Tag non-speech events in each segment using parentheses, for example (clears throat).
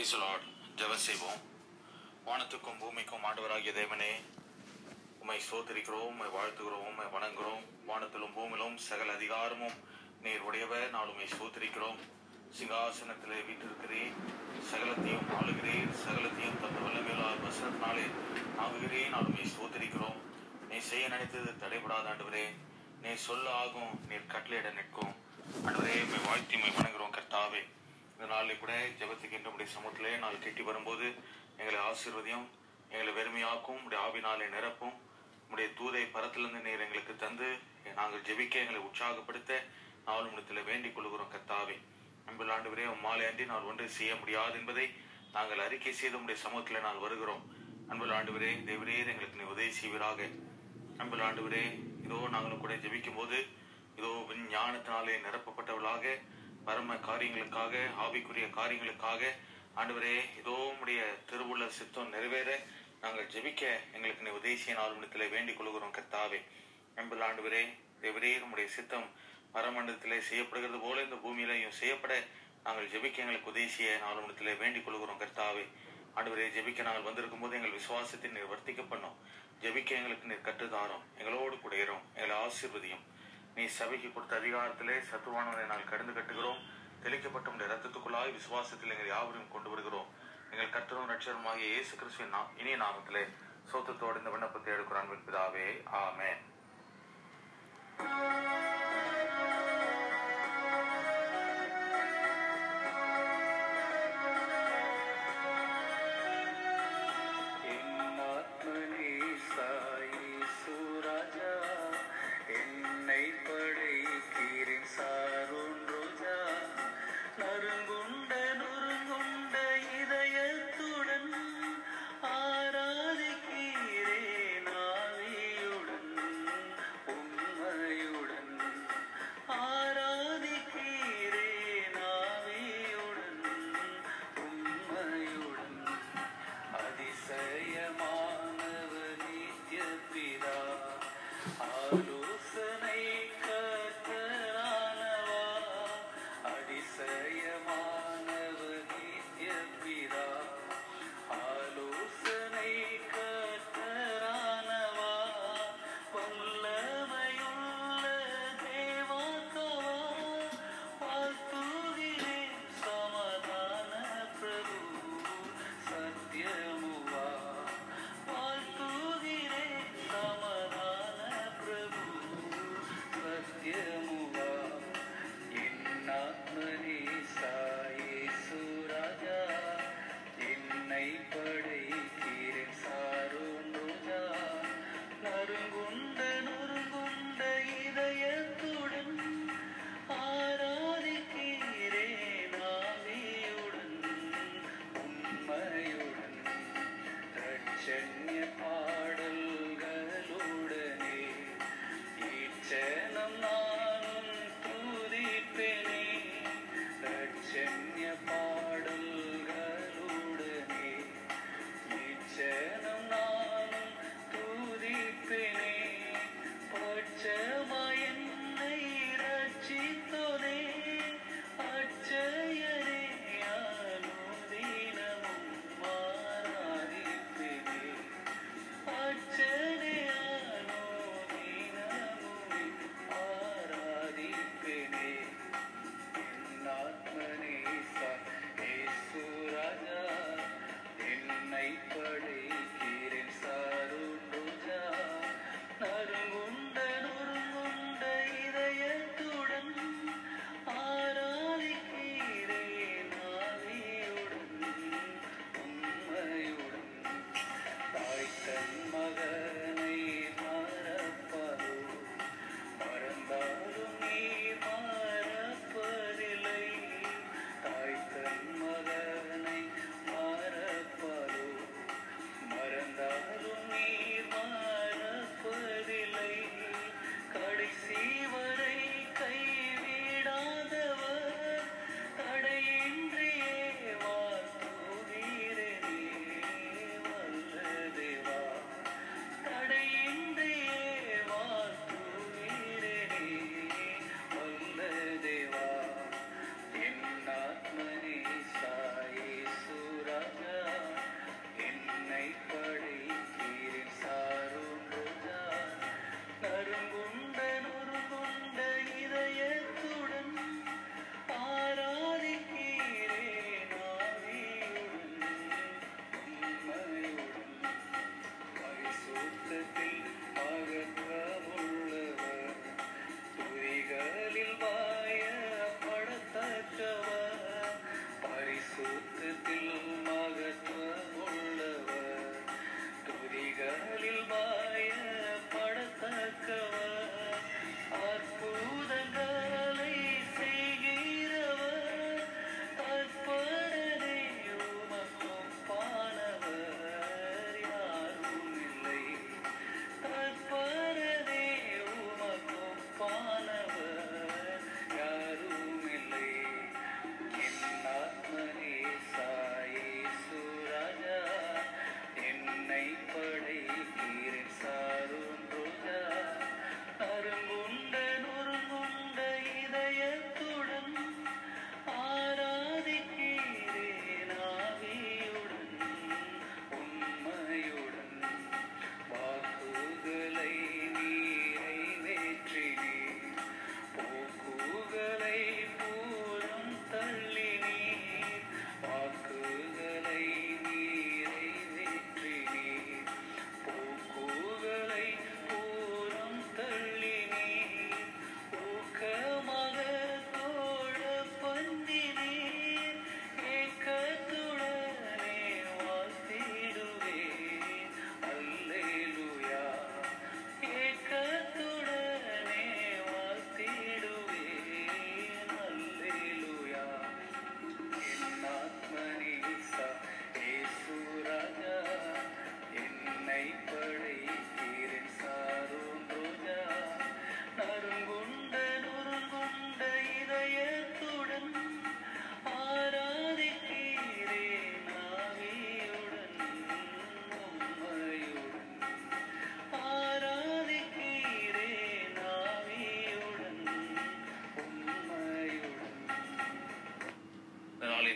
Price Lord ஜெபம் செய்வோம். வானத்துக்கும் பூமிக்கும் ஆண்டவராகிய தேவனே உமை சோதரிக்கிறோம் உமை வாழ்த்துகிறோம் உமை வணங்குகிறோம். வானத்திலும் பூமியிலும் சகல அதிகாரமும் நீர் உடையவர். நான் உமை சோதரிக்கிறோம் சிங்காசனத்திலே வீட்டிருக்கிறேன் சகலத்தையும் ஆளுகிறேன். சகலத்தையும் தந்த வல்லமையிலால் வசனத்தினாலே ஆகுகிறேன். நான் உம்மை சோதரிக்கிறோம் நீ செய்ய நினைத்தது தடைபடாத ஆண்டவரே நீ சொல்ல ஆகும். நீர் கட்டளையிட நிற்கும். ஆண்டவரே உம்மை வாழ்த்தி உம்மை வணங்குகிறோம் கர்த்தாவே. இந்த நாளில் கூட ஜபத்துக்கின்ற உடைய சமூகத்திலே நாள் கெட்டி வரும்போது எங்களை ஆசீர்வதியும் எங்களை வெறுமையாக்கும் உடைய ஆவினாலே நிரப்பும் உடைய தூதை பரத்திலிருந்து நீர் எங்களுக்கு தந்து நாங்கள் ஜெபிக்க எங்களை உற்சாகப்படுத்த நாள் உடத்தில் வேண்டிக் கொள்கிறோம் கர்த்தாவே. அன்புள்ள ஆண்டவரே உம்மாலே அன்றி நான் ஒன்று செய்ய முடியாது என்பதை நாங்கள் அறிக்கை செய்து உடைய சமூகத்தில் நான் வருகிறோம். அன்புள்ள விரே தேவரீர் எங்களுக்கு நீ உதவி செய்வீராக. அன்புள்ள ஆண்டுவரே இதோ நாங்களும் கூட ஜெபிக்கும் போது இதோ ஞானத்தினாலே நிரப்பப்பட்டவளாக பரம காரியங்களுக்காக ஆவிக்குரிய காரியங்களுக்காக ஆண்டவரே இதோ உடைய திருவுள்ள சித்தம் நிறைவேற நாங்கள் ஜெபிக்க எங்களுக்கு நீ உதேசிய செய்ய நாள் வேண்டிக் கொள்கிறோம் கர்த்தாவே. அன்புள்ள ஆண்டவரே தேவரே நம்முடைய சித்தம் பரமண்டலத்திலே செய்யப்படுகிறது போல இந்த பூமியிலையும் செய்யப்பட நாங்கள் ஜெபிக்க எங்களுக்கு உதேசிய செய்ய நாள் வேண்டிக் கொள்கிறோம் கர்த்தாவே. ஆண்டவரே ஜெபிக்க நாங்கள் வந்திருக்கும் போது எங்கள் விசுவாசத்தை நீர் வர்த்திக்க பண்ணோம். ஜெபிக்க எங்களுக்கு நீர் கற்றுதாரோம் எங்களோடு கூட இரும் எங்களை ஆசீர்வதியும். நீ சபைக்கு கொடுத்த அதிகாரத்திலே சத்துவானவனை நாங்கள் கடந்து கட்டுகிறோம். தெளிக்கப்பட்ட உடைய ரத்தத்துக்குள்ளாய் விசுவாசத்தில் எங்கள் யாவரையும் கொண்டு வருகிறோம். எங்கள் கற்றரும் ரட்சருமாகிய இயேசு கிறிஸ்துவின் நா- இனிய நாமத்திலே சோத்தத்தோடு இந்த விண்ணப்பத்தை எடுக்கிறான் அன்பின் பிதாவே. ஆமென்.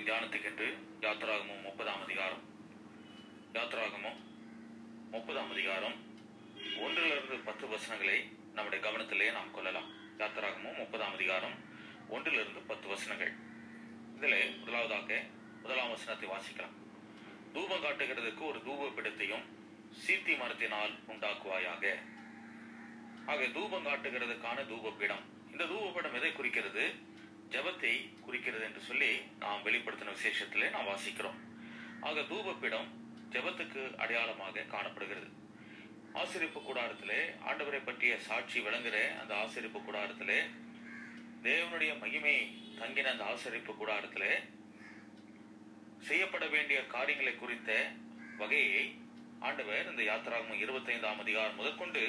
நாளின் தியானத்துக்கென்று யாத்திராகமும் முப்பதாம் அதிகாரம். யாத்ராகமும் முப்பதாம் அதிகாரம். ஒன்றிலிருந்து பத்து வசனங்களை நம்முடைய கவனத்திலே நாம் கொள்ளலாம். யாத்திராகமும் முப்பதாம் அதிகாரம். ஒன்றிலிருந்து பத்து வசனங்கள். இதிலே முதலாவதாக முதலாம் வசனத்தை வாசிக்கலாம். தூபம் காட்டுகிறதுக்கு ஒரு தூப பிடத்தையும் சீர்த்தி மரத்தினால் உண்டாக்குவாயாக. ஆக தூபம் காட்டுகிறதுக்கான தூபப்பீடம் இந்த தூபப்பீடம் எதை குறிக்கிறது? ஜெபத்தை குறிக்கிறது என்று சொல்லி நாம் வெளிப்படுத்தின விசேஷத்திலே நாம் வாசிக்கிறோம். ஆக தூபப்பிடம் ஜெபத்துக்கு அடையாளமாக காணப்படுகிறது. ஆசிரிப்பு கூடாரத்திலே ஆண்டவரை பற்றிய சாட்சி விளங்குகிற அந்த ஆசிரிப்பு கூடாரத்திலே தேவனுடைய மகிமை தங்கின அந்த ஆசிரிப்பு கூடாரத்திலே செய்யப்பட வேண்டிய காரியங்களை குறித்த வகையை ஆண்டவர் இந்த யாத்திராகும் இருபத்தைந்தாம் அதிகாரம் முதற்கொண்டு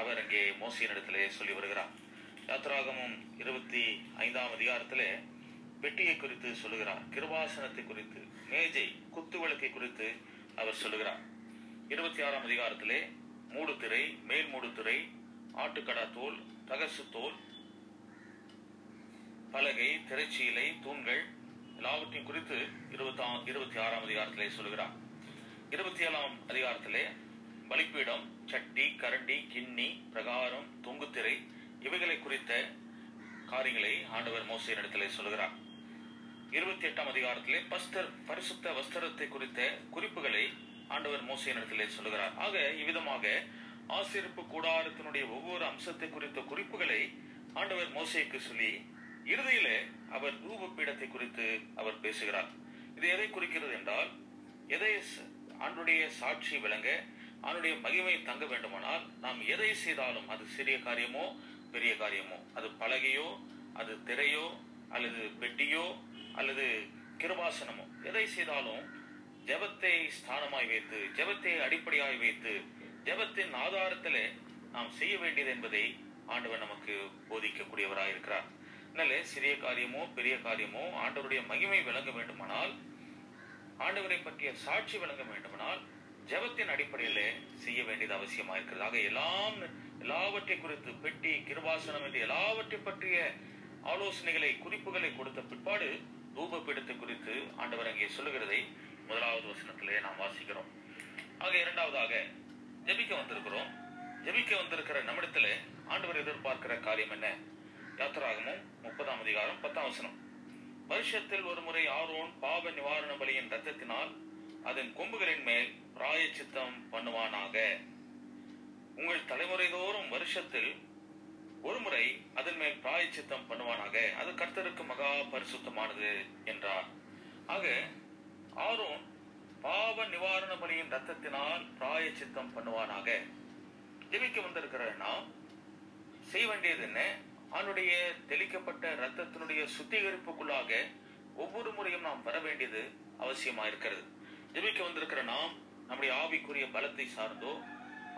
அவர் அங்கே மோசியனிடத்திலே சொல்லி வருகிறார். யாத்ராகமும் இருபத்தி ஐந்தாம் அதிகாரத்திலே பெட்டியை குறித்து சொல்லுகிறார். கிருபாசனத்தை குறித்து மேஜை குத்து விளக்கை குறித்து அவர் சொல்லுகிறார். இருபத்தி ஆறாம் அதிகாரத்திலே மூடுத்திரை மேல் மூடுதிரை ஆட்டுக்கடா தோல் தகசு தோல் பலகை திரைச்சீலை தூண்கள் எல்லாவற்றையும் குறித்து இருபத்தாம் இருபத்தி ஆறாம் அதிகாரத்திலே சொல்லுகிறார். இருபத்தி ஏழாம் அதிகாரத்திலே பலிப்பீடம் சட்டி கரண்டி கிண்ணி பிரகாரம் தொங்குத்திரை இவைகளை குறித்த காரியங்களை ஆண்டவர் மோசையின் இடத்திலே சொல்லுகிறார். இருபத்தி எட்டாம் அதிகாரத்திலே பஸ்தர் பரிசுத்த வஸ்திரத்தை குறித்த குறிப்புகளை ஆண்டவர் மோசையின் இடத்திலே சொல்லுகிறார். ஆக இவ்விதமாக ஆசிரிப்பு கூடாரத்தினுடைய ஒவ்வொரு அம்சத்தை குறித்த குறிப்புகளை ஆண்டவர் மோசைக்கு சொல்லி இறுதியில அவர் ரூப பீடத்தை குறித்து அவர் பேசுகிறார். இது எதை குறிக்கிறது என்றால் எதை ஆண்டுடைய சாட்சி விளங்க ஆண்டுடைய மகிமை தங்க வேண்டுமானால் நாம் எதை செய்தாலும் அது சிறிய காரியமோ பெரிய காரியமோ? அது பலகையோ அது திரையோ அல்லது பெட்டியோ அல்லது கிருபாசனமோ? எதை செய்தாலும் ஜெபத்தை ஸ்தானமாய் வைத்து ஜெபத்தை அடிப்படையாய் வைத்து ஜெபத்தின் ஆதாரத்திலே நாம் செய்ய வேண்டியது என்பதை ஆண்டவர் நமக்கு போதிக்கக்கூடியவராக இருக்கிறார். அதனால சிறிய காரியமோ பெரிய காரியமோ ஆண்டவருடைய மகிமை விளங்க வேண்டுமானால் ஆண்டவரை பற்றிய சாட்சி விளங்க வேண்டுமானால் ஜெபத்தின் அடிப்படையிலே செய்ய வேண்டியது அவசியமாக இருக்கிறது ஆக எல்லாம் எல்லாவற்றை குறித்து பெட்டி கிருபாசனம் என்று எல்லாவற்றை பற்றிய ஆலோசனைகளை குறிப்புகளை கொடுத்த பிற்பாடு தூப பீடத்தை குறித்து ஆண்டவர் அங்கே சொல்லுகிறதை முதலாவது வசனத்திலே நாம் வாசிக்கிறோம். ஆக இரண்டாவதாக ஜெபிக்க வந்திருக்கிறோம். ஜெபிக்க வந்திருக்கிற நம்மிடத்திலே ஆண்டவர் எதிர்பார்க்கிற காரியம் என்ன? யாத்திராகமும் முப்பதாம் அதிகாரம் பத்தாம் வசனம். வருஷத்தில் ஒரு முறை ஆரோன் பாவ நிவாரண பலியின் ரத்தத்தினால் அதன் கொம்புகளின் மேல் பிராயச்சித்தம் பண்ணுவானாக. உங்கள் தலைமுறை தோறும் வருஷத்தில் ஒரு முறை அதன் மேல் பிராயச்சித்தம் பண்ணுவானாக? அது கர்த்தருக்கு மகா பரிசுத்தமானது என்றார். ஆக ஆரோன் பாவ நிவாரண பலியின் ரத்தத்தினால் பிராயச்சித்தம் பண்ணுவானாக? ஜெபிக்க வந்திருக்கிற நாம் செய்ய வேண்டியது என்ன? அவனுடைய தெளிக்கப்பட்ட ரத்தத்தினுடைய சுத்திகரிப்புக்குள்ளாக ஒவ்வொரு முறையும் நாம் வர வேண்டியது அவசியமா இருக்கிறது. ஜெபிக்க வந்திருக்கிற நாம் நம்முடைய ஆவிக்குரிய பலத்தை சார்ந்தோ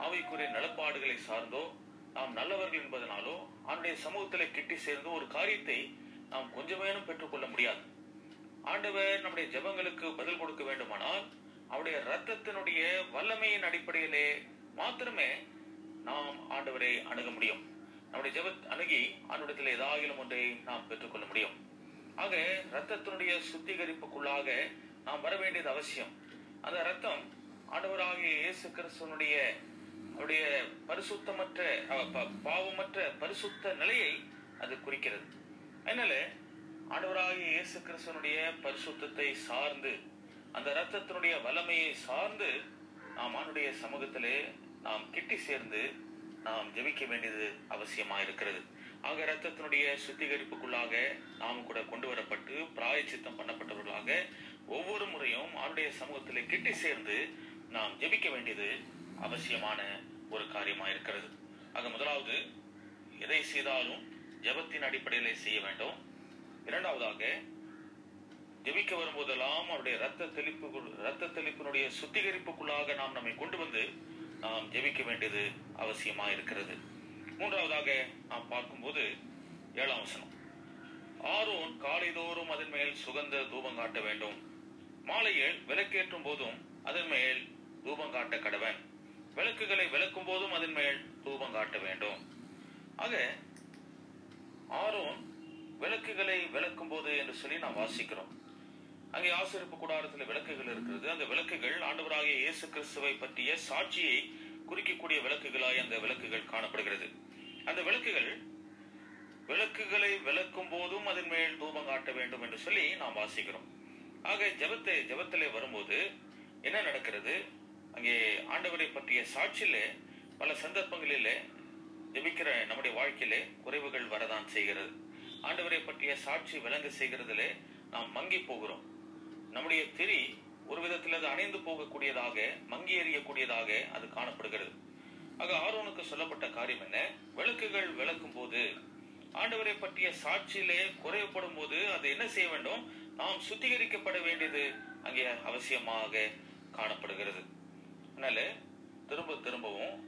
அவைக்குரிய நலப்பாடுகளை சார்ந்தோ நாம் நல்லவர்கள் என்பதனாலோ அவனுடைய சமூகத்திலே கிட்டி சேர்ந்தோ ஒரு காரியத்தை நாம் கொஞ்சமேனும் பெற்றுக்கொள்ள முடியாது. ஆண்டவர் நம்முடைய ஜெபங்களுக்கு பதில் கொடுக்க வேண்டுமானால் அவருடைய ரத்தத்தினுடைய வல்லமையின் அடிப்படையிலே மாத்திரமே நாம் ஆண்டவரை அணுக முடியும். நம்முடைய ஜப அணுகி ஆண்டவரத்தில் ஏதாகிலும் ஒன்றை நாம் பெற்றுக்கொள்ள முடியும். ஆக ரத்தத்தினுடைய சுத்திகரிப்புக்குள்ளாக நாம் வர வேண்டியது அவசியம். அந்த ரத்தம் ஆண்டவராகிய இயேசு கிறிஸ்துவனுடைய அவருடைய பரிசுத்தமற்ற ப- பாவமற்ற பரிசுத்த நிலையை அது குறிக்கிறது. அதனால ஆண்டவராகிய இயேசு கிறிஸ்தனுடைய பரிசுத்தத்தை சார்ந்து அந்த ரத்தத்தினுடைய வல்லமையை சார்ந்து நாம் ஆண்டுடைய சமூகத்திலே நாம் கிட்டி சேர்ந்து நாம் ஜெபிக்க வேண்டியது அவசியமா இருக்கிறது. ஆக ரத்தத்தினுடைய சுத்திகரிப்புக்குள்ளாக நாம் கூட கொண்டு வரப்பட்டு பிராயச்சித்தம் பண்ணப்பட்டவர்களாக ஒவ்வொரு முறையும் அவருடைய சமூகத்திலே கிட்டி சேர்ந்து நாம் ஜெபிக்க வேண்டியது அவசியமான ஒரு காரியமாக இருக்கிறது. ஆக முதலாவது எதை செய்தாலும் ஜெபத்தின் அடிப்படையிலே செய்ய வேண்டும். இரண்டாவதாக ஜெபிக்க வரும்போதெல்லாம் அவருடைய ரத்த தெளிப்பு ரத்த தெளிப்பினுடைய சுத்திகரிப்புக்குள்ளாக நாம் நம்மை கொண்டு வந்து நாம் ஜெபிக்க வேண்டியது அவசியமாக இருக்கிறது. மூன்றாவதாக நாம் பார்க்கும்போது ஏழாம் வசனம். ஆரோன் காலைதோறும் அதன் மேல் சுகந்த தூபம் காட்ட வேண்டும். மாலையில் விளக்கேற்றும் போதும் அதன் மேல் தூபம் காட்ட கடவன். விளக்குகளை விளக்கும் போதும் அதன் மேல் தூபம் காட்ட வேண்டும். ஆக ஆரோன் விளக்குகளை விளக்கும் போது என்று சொல்லி நாம் வாசிக்கிறோம். அங்கே ஆசிரிப்பு கூடாரத்தில் விளக்குகள் இருக்கிறது. அந்த விளக்குகள் ஆண்டவராகிய இயேசு கிறிஸ்துவை பற்றிய சாட்சியை குறிக்கக்கூடிய விளக்குகளாய் அந்த விளக்குகள் காணப்படுகிறது. அந்த விளக்குகள் விளக்குகளை விளக்கும் போதும் அதன் மேல் தூபம் காட்ட வேண்டும் என்று சொல்லி நாம் வாசிக்கிறோம். ஆக ஜெபத்தை ஜபத்திலே வரும்போது என்ன நடக்கிறது? அங்கே ஆண்டவரை பற்றிய சாட்சியிலே பல சந்தர்ப்பங்களிலே ஜபிக்கிற நம்முடைய வாழ்க்கையிலே குறைவுகள் வரதான் செய்கிறது. ஆண்டவரை பற்றிய சாட்சி விளங்க செய்கிறதுலே நாம் மங்கி போகிறோம். நம்முடைய திரி ஒரு விதத்தில் அது அணைந்து போகக்கூடியதாக மங்கி எறியக்கூடியதாக அது காணப்படுகிறது. ஆக ஆரோனுக்கு சொல்லப்பட்ட காரியம் என்ன? விளக்குகள் விளக்கும் போது ஆண்டவரை பற்றிய சாட்சியிலே குறைவுபடும் போது அது என்ன செய்ய வேண்டும்? நாம் சுத்திகரிக்கப்பட வேண்டியது அங்கே அவசியமாக காணப்படுகிறது. அதனால திரும்ப திரும்பவும்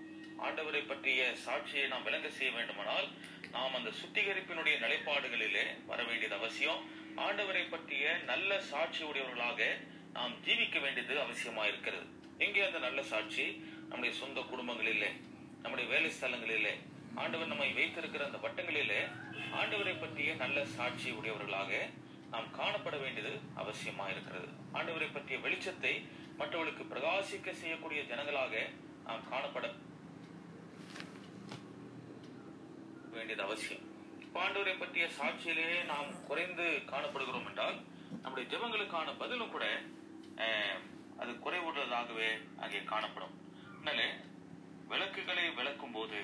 ஆண்டவரை பற்றிய சாட்சியை நாம் விளங்க செய்ய வேண்டுமானால் நாம் அந்த சுத்திகரிப்பினுடைய நிலைப்பாடுகளிலே வர வேண்டியது அவசியம். ஆண்டவரை பற்றிய நல்ல சாட்சி உடையவர்களாக நாம் ஜீவிக்க வேண்டியது அவசியமா இருக்கிறது எங்கே அந்த நல்ல சாட்சி? நம்முடைய சொந்த குடும்பங்களிலே நம்முடைய வேலை ஸ்தலங்களிலே. ஆண்டவர் நம்மை வைத்திருக்கிற அந்த வட்டங்களிலே ஆண்டவரை பற்றிய நல்ல சாட்சி உடையவர்களாக நாம் காணப்பட வேண்டியது அவசியமா இருக்கிறது ஆண்டவரை பற்றிய வெளிச்சத்தை மற்றவர்களுக்கு பிரகாசிக்க செய்யக்கூடிய ஜனங்களாக நாம் காணப்பட வேண்டியது அவசியம். இப்ப பற்றிய சாட்சியிலேயே நாம் குறைந்து காணப்படுகிறோம் என்றால் நம்முடைய ஜெபங்களுக்கான பதிலும் கூட அது குறைவுள்ளதாகவே அங்கே காணப்படும். அதனால விளக்குகளை விளக்கும் போது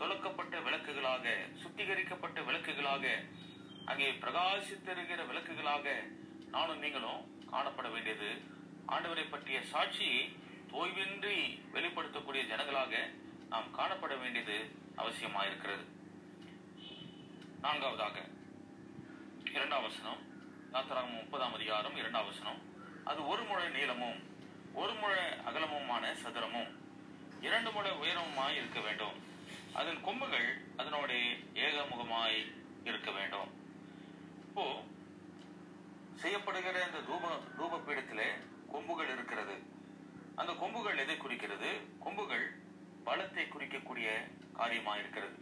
தொலைக்கப்பட்ட விளக்குகளாக சுத்திகரிக்கப்பட்ட விளக்குகளாக அங்கே பிரகாசித்திருக்கிற விளக்குகளாக நானும் நீங்களும் காணப்பட வேண்டியது ஆண்டவரை பற்றிய சாட்சியை தோய்வின்றி வெளிப்படுத்தக்கூடிய ஜனங்களாக நாம் காணப்பட வேண்டியது அவசியமாயிருக்கிறது. நான்காவதாக இரண்டாம் வசனம் யாத்திராகமம் முப்பதாம் அதிகாரம் இரண்டாம் வசனம். அது ஒரு முழ நீளமும் ஒரு முழ அகலமுமான சதுரமும் இரண்டு முழ உயரமுமாய் இருக்க வேண்டும். அதன் கொம்புகள் அதனோட ஏகமுகமாய் இருக்க வேண்டும். இப்போ செய்யப்படுகிற இந்த தூப தூப பீடத்திலே கொம்புகள் இருக்கிறது. அந்த கொம்புகள் எதை குறிக்கிறது? கொம்புகள் பலத்தை குறிக்கக்கூடிய காரியமா இருக்கிறது.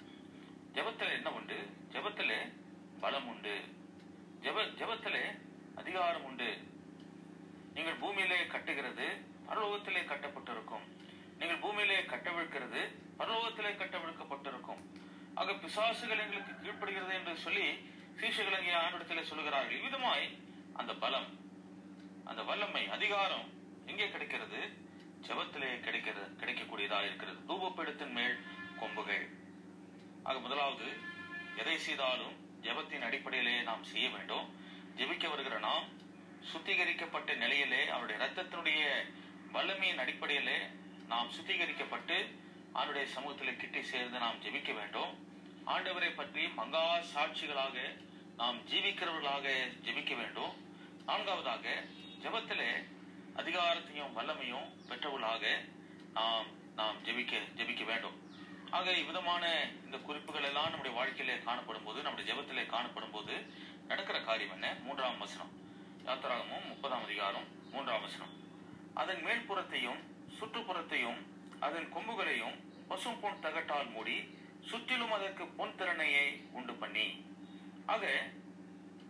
ஜபத்தில் என்ன உண்டு? ஜபத்தில் பலம் உண்டு. ஜெப ஜபத்தில் அதிகாரம் உண்டு. நீங்கள் பூமியிலே கட்டுகிறது பரலோகத்திலே கட்டப்பட்டிருக்கும். நீங்கள் பூமியிலே கட்டவிழ்க்கிறது பரலோகத்திலே கட்டவிழ்க்கப்பட்டிருக்கும். ஆக பிசாசுகள் எங்களுக்கு கீழ்ப்படுகிறது என்று சொல்லி சீஷர்கள் அங்கே ஆண்டிடத்திலே சொல்லுகிறார்கள். இவ்விதமாய் அந்த பலம் அந்த வல்லமை அதிகாரம் எங்கே கிடைக்கிறது? ஜபத்திலே கிடைக்கிறது கிடைக்கக்கூடியதா இருக்கிறது. தூபப்பீடத்தின் மேல் கொம்புகள். ஆக முதலாவது எதை செய்தாலும் ஜெபத்தின் அடிப்படையிலே நாம் செய்ய வேண்டும். ஜெபிக்க வருகிற நாம் சுத்திகரிக்கப்பட்ட நிலையிலே அவருடைய ரத்தத்தினுடைய வல்லமையின் அடிப்படையிலே நாம் சுத்திகரிக்கப்பட்டு அவருடைய சமூகத்திலே கிட்டி சேர்ந்து நாம் ஜெபிக்க வேண்டும். ஆண்டவரை பற்றி மங்கா சாட்சிகளாக நாம் ஜீவிக்கிறவர்களாக ஜெபிக்க வேண்டும். நான்காவதாக ஜெபத்திலே அதிகாரத்தையும் வல்லமையும் பெற்றவர்களாக நாம் நாம் ஜெபிக்க ஜெபிக்க வேண்டும். ஆக இவ்விதமான இந்த குறிப்புகள் எல்லாம் நம்முடைய வாழ்க்கையிலே காணப்படும் போது நம்முடைய ஜபத்திலே காணப்படும் போது நடக்கிற காரியம் என்ன? மூன்றாம் வசனம். யாத்திராகமும் முப்பதாம் அதிகாரம் மூன்றாம் வசனம். அதன் மேல்புறத்தையும் சுற்றுப்புறத்தையும் அதன் கொம்புகளையும் பசும் பொன் தகட்டால் மூடி சுற்றிலும் அதற்கு பொன் திறனையை உண்டு பண்ணி. ஆக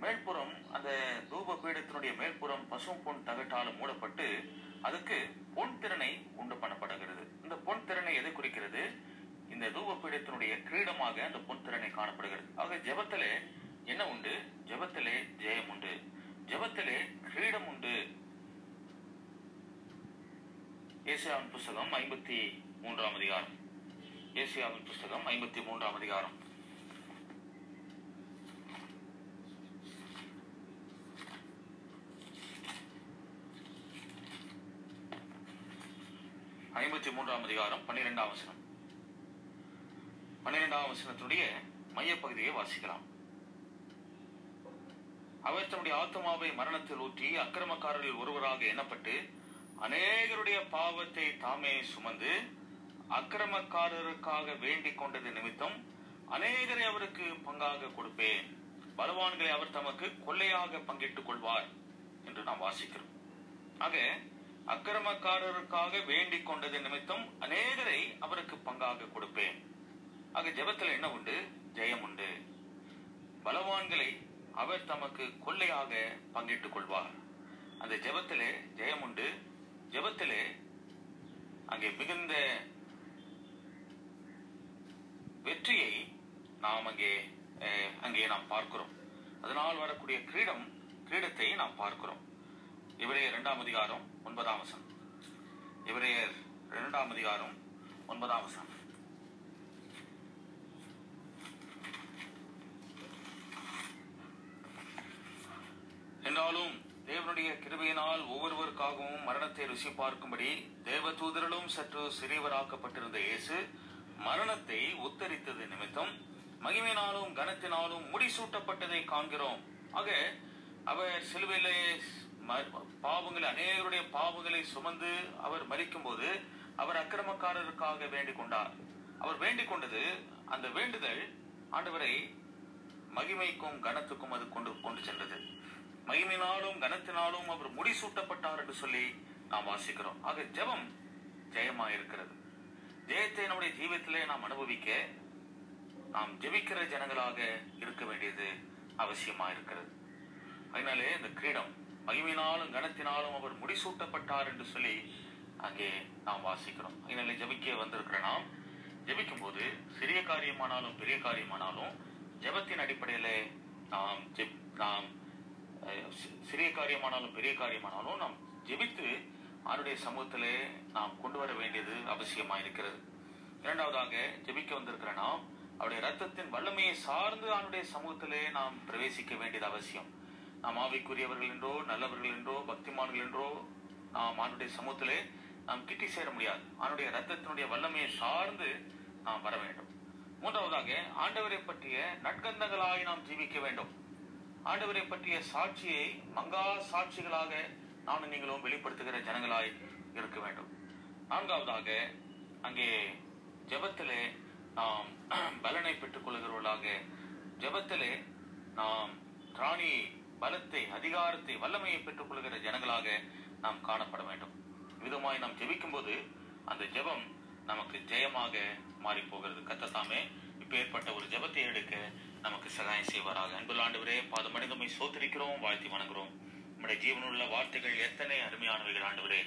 மேல்புறம் அந்த தூப பீடத்தினுடைய மேல்புறம் பசும் பொன் தகட்டால் மூடப்பட்டு அதுக்கு பொன் திறனை உண்டு பண்ணப்படுகிறது. இந்த பொன் திறனை எதை குறிக்கிறது? இந்த தூப பீடத்தினுடைய கிரீடமாக அந்த பொன் திறனை காணப்படுகிறது. ஆக ஜபத்திலே என்ன உண்டு? ஜபத்திலே ஜெயம் உண்டு. ஜபத்திலே கிரீடம் உண்டு. ஏசியாவின் புஸ்தகம் ஐம்பத்தி மூன்றாம் அதிகாரம். ஏசியாவின் புஸ்தகம் ஐம்பத்தி மூன்றாம் அதிகாரம். ஐம்பத்தி மூன்றாம் அதிகாரம் பன்னிரெண்டாம் வசனம். பன்னிரெண்டாம் வசனத்துடைய மையப்பகுதியை வாசிக்கலாம். அவர் தன்னுடைய ஆத்மாவை மரணத்தில் ஊற்றி அக்கிரமக்காரர்கள் ஒருவராக எண்ணப்பட்டு அநேகருடைய பாவத்தை தாமே சுமந்து அக்கிரமக்காரருக்காக வேண்டிக் கொண்டது நிமித்தம் அநேகரை அவருக்கு பங்காக கொடுப்பேன். பலவான்களை அவர் தமக்கு கொள்ளையாக பங்கிட்டுக் கொள்வார் என்று நாம் வாசிக்கிறோம். ஆக அக்கிரமக்காரருக்காக வேண்டிக் கொண்டது நிமித்தம் அநேகரை அவருக்கு பங்காக கொடுப்பேன். ஆக ஜெபத்தில் என்ன உண்டு? ஜெயம் உண்டு. பலவான்களை அவர் தமக்கு கொள்ளையாக பங்கிட்டுக் கொள்வார். அந்த ஜெபத்திலே ஜெயம் உண்டு. ஜெபத்திலே அங்கே மிகுந்த வெற்றியை நாம் அங்கே அங்கே நாம் பார்க்கிறோம். அதனால் வரக்கூடிய கிரீடம் கிரீடத்தை நாம் பார்க்கிறோம். இவரே இரண்டாம் அதிகாரம் ஒன்பதாம் வசனம். இவரையர் இரண்டாம் அதிகாரம் ஒன்பதாம் வசனம். என்றாலும் தேவனுடைய கிருபையினால் ஒவ்வொருவருக்காகவும் மரணத்தை ருசி பார்க்கும்படி தேவதூதர்களும் சற்று சிறியவராக்கப்பட்டிருந்த இயேசு மரணத்தை உத்தரித்தது நிமித்தம் மகிமையினாலும் கனத்தினாலும் முடிசூட்டப்பட்டதை காண்கிறோம். ஆக அவர் சிலுவையிலே பாவங்களை அநேகருடைய பாவங்களை சுமந்து அவர் மரிக்கும்போது அவர் அக்கிரமக்காரருக்காக வேண்டிக் கொண்டார் அவர் வேண்டிக் கொண்டது அந்த வேண்டுதல் ஆண்டவரை மகிமைக்கும் கனத்துக்கும் அது கொண்டு கொண்டு சென்றது. மகிமையினாலும் கனத்தினாலும் அவர் முடிசூட்டப்பட்டார் என்று சொல்லி நாம் வாசிக்கிறோம். ஆக ஜெபம் ஜெயமா இருக்கிறது ஜெயத்தை நம்முடைய ஜீவியத்திலே நாம் அனுபவிக்க நாம் ஜெபிக்கிற ஜனங்களாக இருக்க வேண்டியது அவசியமா இருக்கிறது அதனாலே இந்த கிரீடம் மகிமையினாலும் கனத்தினாலும் அவர் முடிசூட்டப்பட்டார் என்று சொல்லி அங்கே நாம் வாசிக்கிறோம். அதனாலே ஜெபிக்க வந்திருக்கிற நாம் ஜபிக்கும் போது சிறிய காரியமானாலும் பெரிய காரியமானாலும் ஜெபத்தின் அடிப்படையிலே நாம் ஜெப் நாம் சிறிய காரியமானாலும் பெரிய காரியமானாலும் நாம் ஜெபித்து அவருடைய சமூகத்திலே நாம் கொண்டு வர வேண்டியது அவசியமா இருக்கிறது. இரண்டாவதாக ஜெபிக்க வந்திருக்கிற நாம் அவருடைய ரத்தத்தின் வல்லமையை சார்ந்து அவனுடைய சமூகத்திலே நாம் பிரவேசிக்க வேண்டியது அவசியம். நாம் ஆவிக்குரியவர்கள் என்றோ நல்லவர்கள் என்றோ பக்திமான்கள் என்றோ நாம் அவனுடைய சமூகத்திலே நாம் கிட்டி சேர முடியாது. அவனுடைய ரத்தத்தினுடைய வல்லமையை சார்ந்து நாம் வர வேண்டும். மூன்றாவதாக ஆண்டவரை பற்றிய நற்கந்தங்களாய் நாம் ஜீவிக்க வேண்டும். ஆண்டவரை பற்றிய சாட்சியை மங்கா சாட்சிகளாக நானும் நீங்களும் வெளிப்படுத்துகிற ஜனங்களாய் இருக்க வேண்டும். நான்காவதாக அங்கே ஜபத்திலே நாம் (clears throat) பலனை பெற்றுக் கொள்கிறவர்களாக ஜபத்திலே நாம் ராணி பலத்தை அதிகாரத்தை வல்லமையை பெற்றுக் கொள்கிற ஜனங்களாக நாம் காணப்பட வேண்டும். விதமாய் நாம் ஜெபிக்கும் போது அந்த ஜெபம் நமக்கு ஜெயமாக மாறி போகிறது கத்தத்தாமே இப்போ ஏற்பட்ட ஒரு ஜெபத்தை எடுக்க நமக்கு சகாயம் செய்வாராக. அன்புள்ள ஆண்டவரே பாதமடைந்தமை சோத்திரிக்கிறோம் வாழ்த்தி வணங்குறோம். நம்முடைய ஜீவனுள்ள வார்த்தைகள் எத்தனை அருமையானவைகள் ஆண்டவரே.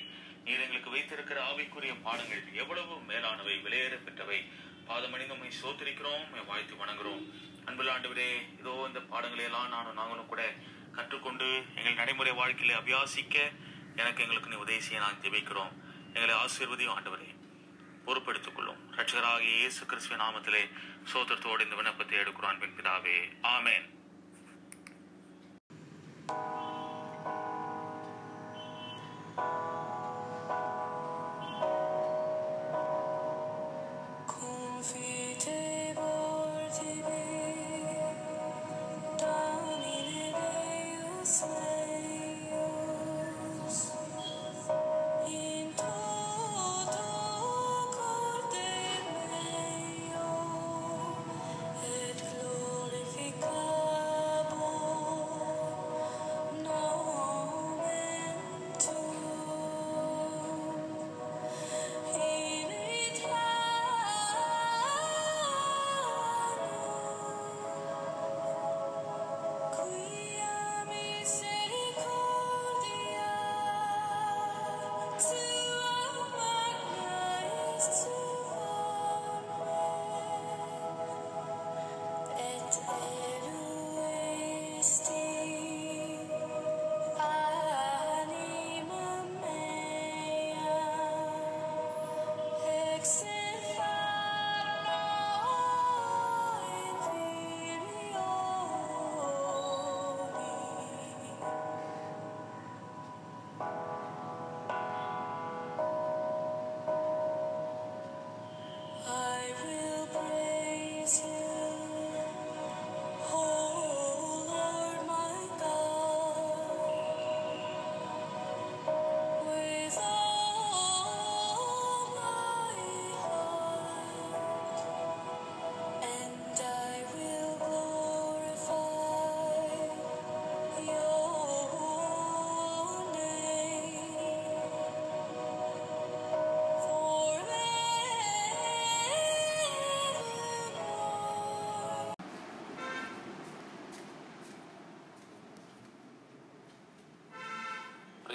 நீர் எங்களுக்கு வைத்திருக்கிற ஆவிக்குரிய பாடங்கள் எவ்வளவு மேலானவை விலையேற பெற்றவை. பாதமணிந்தமை சோத்திரிக்கிறோம் வாழ்த்து வாழ்த்தி வணங்குறோம். அன்புள்ள ஆண்டவரே இதோ இந்த பாடங்களை எல்லாம் நானும் நாங்களும் கூட கற்றுக்கொண்டு எங்கள் நடைமுறை வாழ்க்கையில அபியாசிக்க எனக்கு எங்களுக்கு நீ உதவி செய்ய நான் ஜெபிக்கிறோம். எங்களை ஆசீர்வதியும் ஆண்டவரே. பொறுப்படுத்திக் கொள்ளும். ரட்சகராகிய இயேசு கிறிஸ்துவ நாமத்திலே சோதரத்தோடு இந்த விண்ணப்பத்தை எடுக்கிறோம் அன்பின் பிதாவே. ஆமேன்.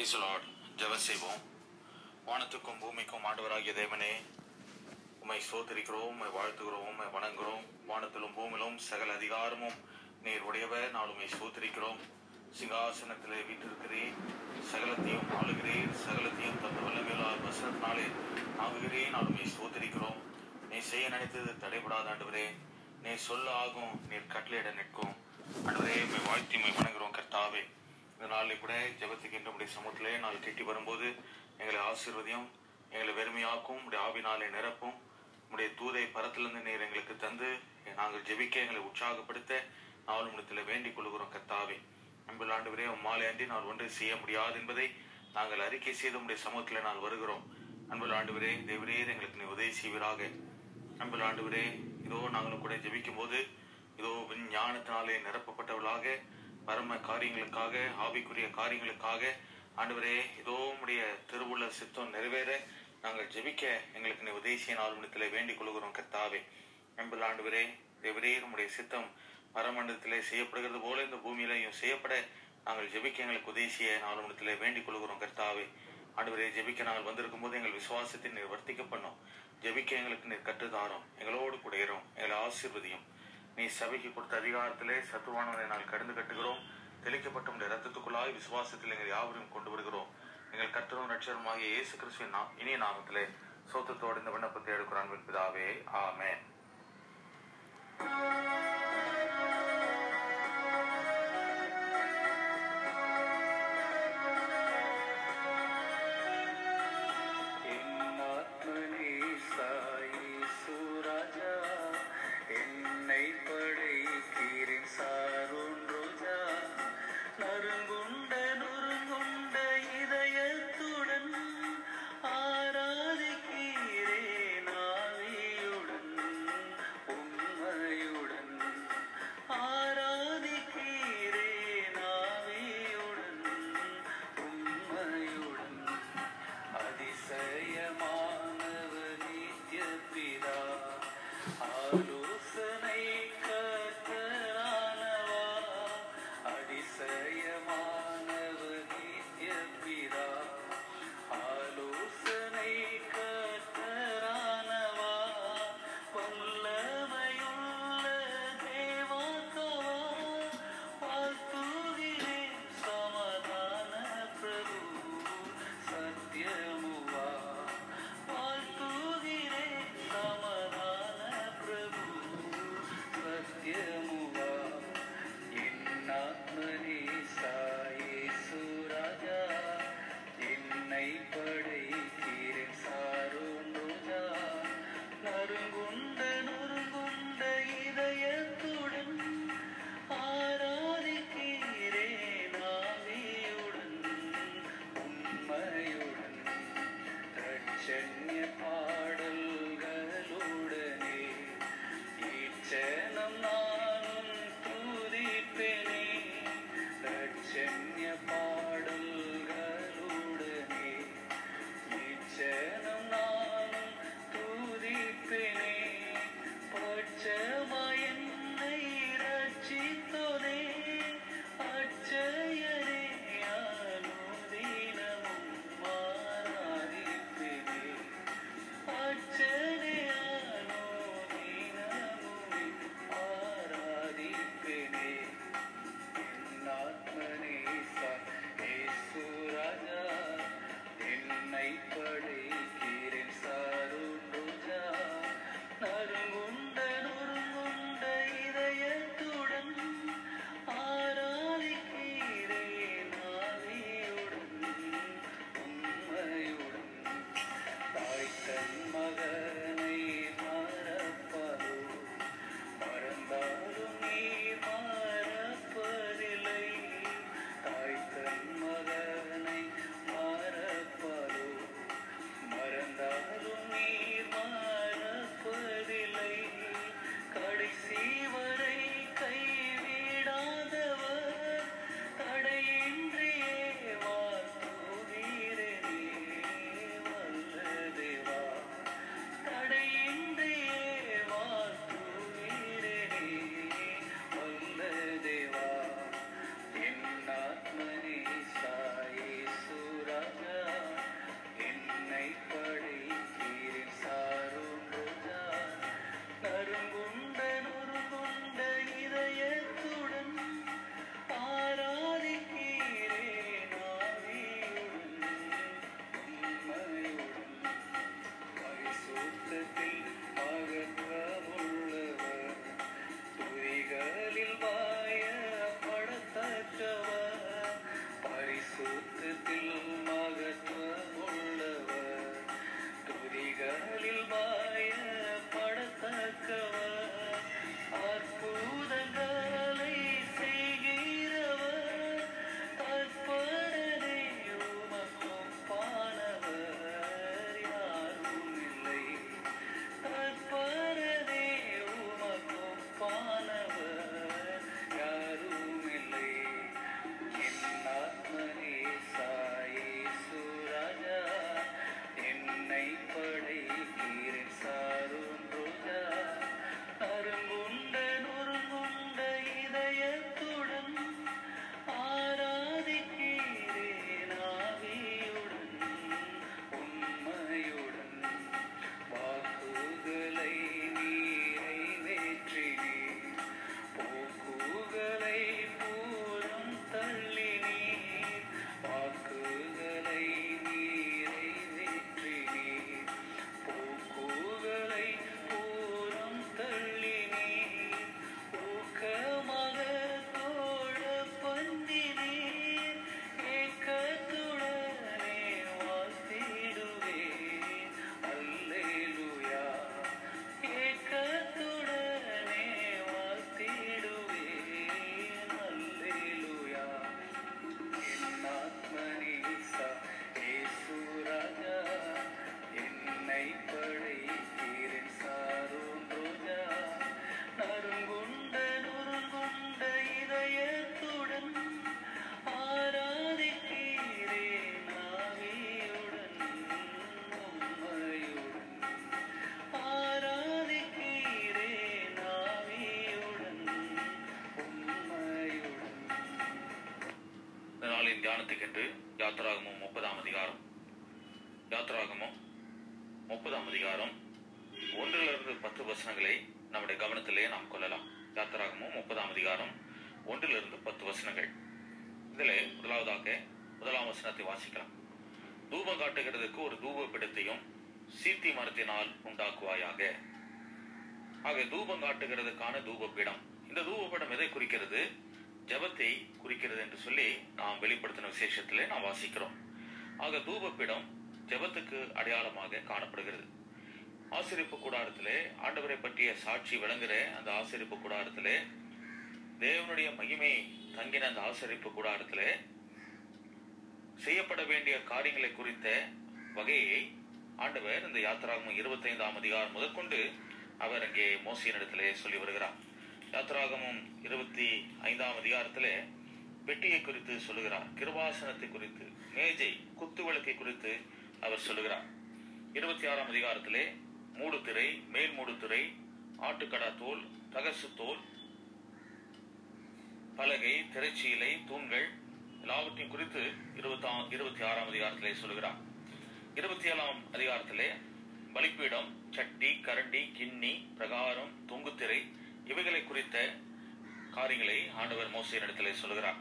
பிரைசலாட் ஜெப செய்வோம் வானத்துக்கும் பூமிக்கும் ஆண்டவராகிய தேவனே உமை சோதரிக்கிறோம் உமை வாழ்த்துகிறோம் உமை வணங்குகிறோம். வானத்திலும் பூமியிலும் சகல அதிகாரமும் நீர் உடையவர். நான் உமை சோதரிக்கிறோம் சிங்காசனத்திலே வீட்டிருக்கிறேன் சகலத்தையும் ஆளுகிறேன். சகலத்தையும் தந்த வல்லமையிலார் வசனத்தினாலே ஆகுகிறேன் நான் உம்மை சோதரிக்கிறோம் நீ செய்ய நினைத்தது தடைபடாத ஆண்டவரே நீ சொல்ல ஆகும். நீர் கட்டளையிட நிற்கும். ஆண்டவரே உம்மை வாழ்த்தி உம்மை வணங்குகிறோம் கர்த்தாவே. இந்த நாளில் கூட ஜபத்துக்கின்ற நம்முடைய சமூகத்திலே நாள் கெட்டி வரும்போது எங்களை ஆசீர்வதியும் எங்களை வெறுமையாக்கும் உடைய ஆவினாலே நிரப்பும். உடைய தூதை பரத்திலிருந்து நீர் எங்களுக்கு தந்து நாங்கள் ஜெபிக்க எங்களை உற்சாகப்படுத்த நாள் முடத்தில் வேண்டிக் கொள்கிறோம் கத்தாவே அன்புள்ள ஆண்டு உம் மாலை அன்றி நான் ஒன்று செய்ய முடியாது என்பதை நாங்கள் அறிக்கை செய்து உடைய சமூகத்தில் நான் வருகிறோம். அன்புள்ள ஆண்டவரே தேவரீர் எங்களுக்கு நீ உதவி செய்வீராக. அன்புள்ள ஆண்டவரே இதோ நாங்களும் கூட ஜெபிக்கும் போது இதோ ஞானத்தினாலே நிரப்பப்பட்டவர்களாக பரம காரியங்களுக்காக ஆவிக்குரிய காரியங்களுக்காக ஆண்டவரே இதோ உடைய திருவுள்ள சித்தம் நிறைவேற நாங்கள் ஜெபிக்க எங்களுக்கு நீ உதேசிய நாளுமணத்திலே வேண்டிக் கொள்கிறோம் கர்த்தாவே. அன்புள்ள ஆண்டவரே தேவரே உடைய சித்தம் பரமண்டலத்திலே செய்யப்படுகிறது போல இந்த பூமியிலையும் செய்யப்பட நாங்கள் ஜெபிக்க எங்களுக்கு உதேசிய நாளுமணத்திலே வேண்டிக் கொள்கிறோம் கர்த்தாவே. ஆண்டவரே ஜெபிக்க நாங்கள் வந்திருக்கும் போது எங்கள் விசுவாசத்தை நீர் வர்த்திக்க பண்ணோம். ஜெபிக்க எங்களுக்கு நீர் கற்றுதாரோம் எங்களோடு கூட எங்களை ஆசீர்வதியும். நீ சபைக்கு கொடுத்த அதிகாரத்திலே சத்துவானவரை நாங்கள் கடந்து கட்டுகிறோம். தெளிக்கப்பட்ட உடைய ரத்தத்துக்குள்ளாய் விசுவாசத்தில் எங்கள் யாவரையும் கொண்டு வருகிறோம். எங்கள் கர்த்தரும் ரட்சருமாகிய இயேசு கிறிஸ்துவின் நா- இனிய நாமத்திலே சோத்தத்தோடு இந்த விண்ணப்பத்தை எடுக்கிறான் பிதாவே. ஆமென். யாத்ராகமும் முப்பதாம் அதிகாரம். யாத்ராகமும் முப்பதாம் அதிகாரம். ஒன்றிலிருந்து பத்து வசனங்களை நம்முடைய கவனத்திலே நாம் கொள்ளலாம். யாத்ராகமும் முப்பதாம் அதிகாரம். ஒன்றிலிருந்து பத்து வசனங்கள். இதிலே முதலாவதாக முதலாம் வசனத்தை வாசிக்கலாம். தூபம் காட்டுகிறதுக்கு ஒரு தூப பிடத்தையும் சீர்த்தி மரத்தினால் உண்டாக்குவாயாக. ஆக தூபம் காட்டுகிறதுக்கான தூபபீடம். இந்த தூபபீடம் எதை குறிக்கிறது? ஜெபத்தை குறிக்கிறது என்று சொல்லி நாம் வெளிப்படுத்தின விசேஷத்திலே நாம் வாசிக்கிறோம். ஆக தூபப்பிடம் ஜெபத்துக்கு அடையாளமாக காணப்படுகிறது. ஆசிரிப்பு கூடாரத்திலே ஆண்டவரை பற்றிய சாட்சி விளங்குகிற அந்த ஆசிரிப்பு கூடாரத்திலே தேவனுடைய மகிமை தங்கின அந்த ஆசிரிப்பு கூடாரத்திலே செய்யப்பட வேண்டிய காரியங்களை குறித்த வகையை ஆண்டவர் இந்த யாத்திராகமும் இருபத்தைந்தாம் அதிகாரம் முதற்கொண்டு அவர் அங்கே மோசியனிடத்திலே சொல்லி வருகிறார். யாத்திராகமும் இருபத்தி ஐந்தாம் அதிகாரத்திலே பெட்டியை குறித்து சொல்லுகிறார் கிருபாசனத்தை குறித்து மேஜை குத்து விளக்கை குறித்து அவர் சொல்லுகிறார். இருபத்தி ஆறாம் அதிகாரத்திலே மூடுத்திரை மேல் மூடுதிரை ஆட்டுக்கடா தோல் தகசு தோல் பலகை திரைச்சீலை தூண்கள் எல்லாவற்றையும் குறித்து இருபத்தி இருபத்தி ஆறாம் அதிகாரத்திலே சொல்லுகிறார். இருபத்தி ஏழாம் அதிகாரத்திலே பலிப்பீடம் சட்டி கரண்டி கிண்ணி பிரகாரம் தொங்குத்திரை இவைகளை குறித்த காரியங்களை ஆண்டவர் மோசையினிடத்திலே சொல்லுகிறார்.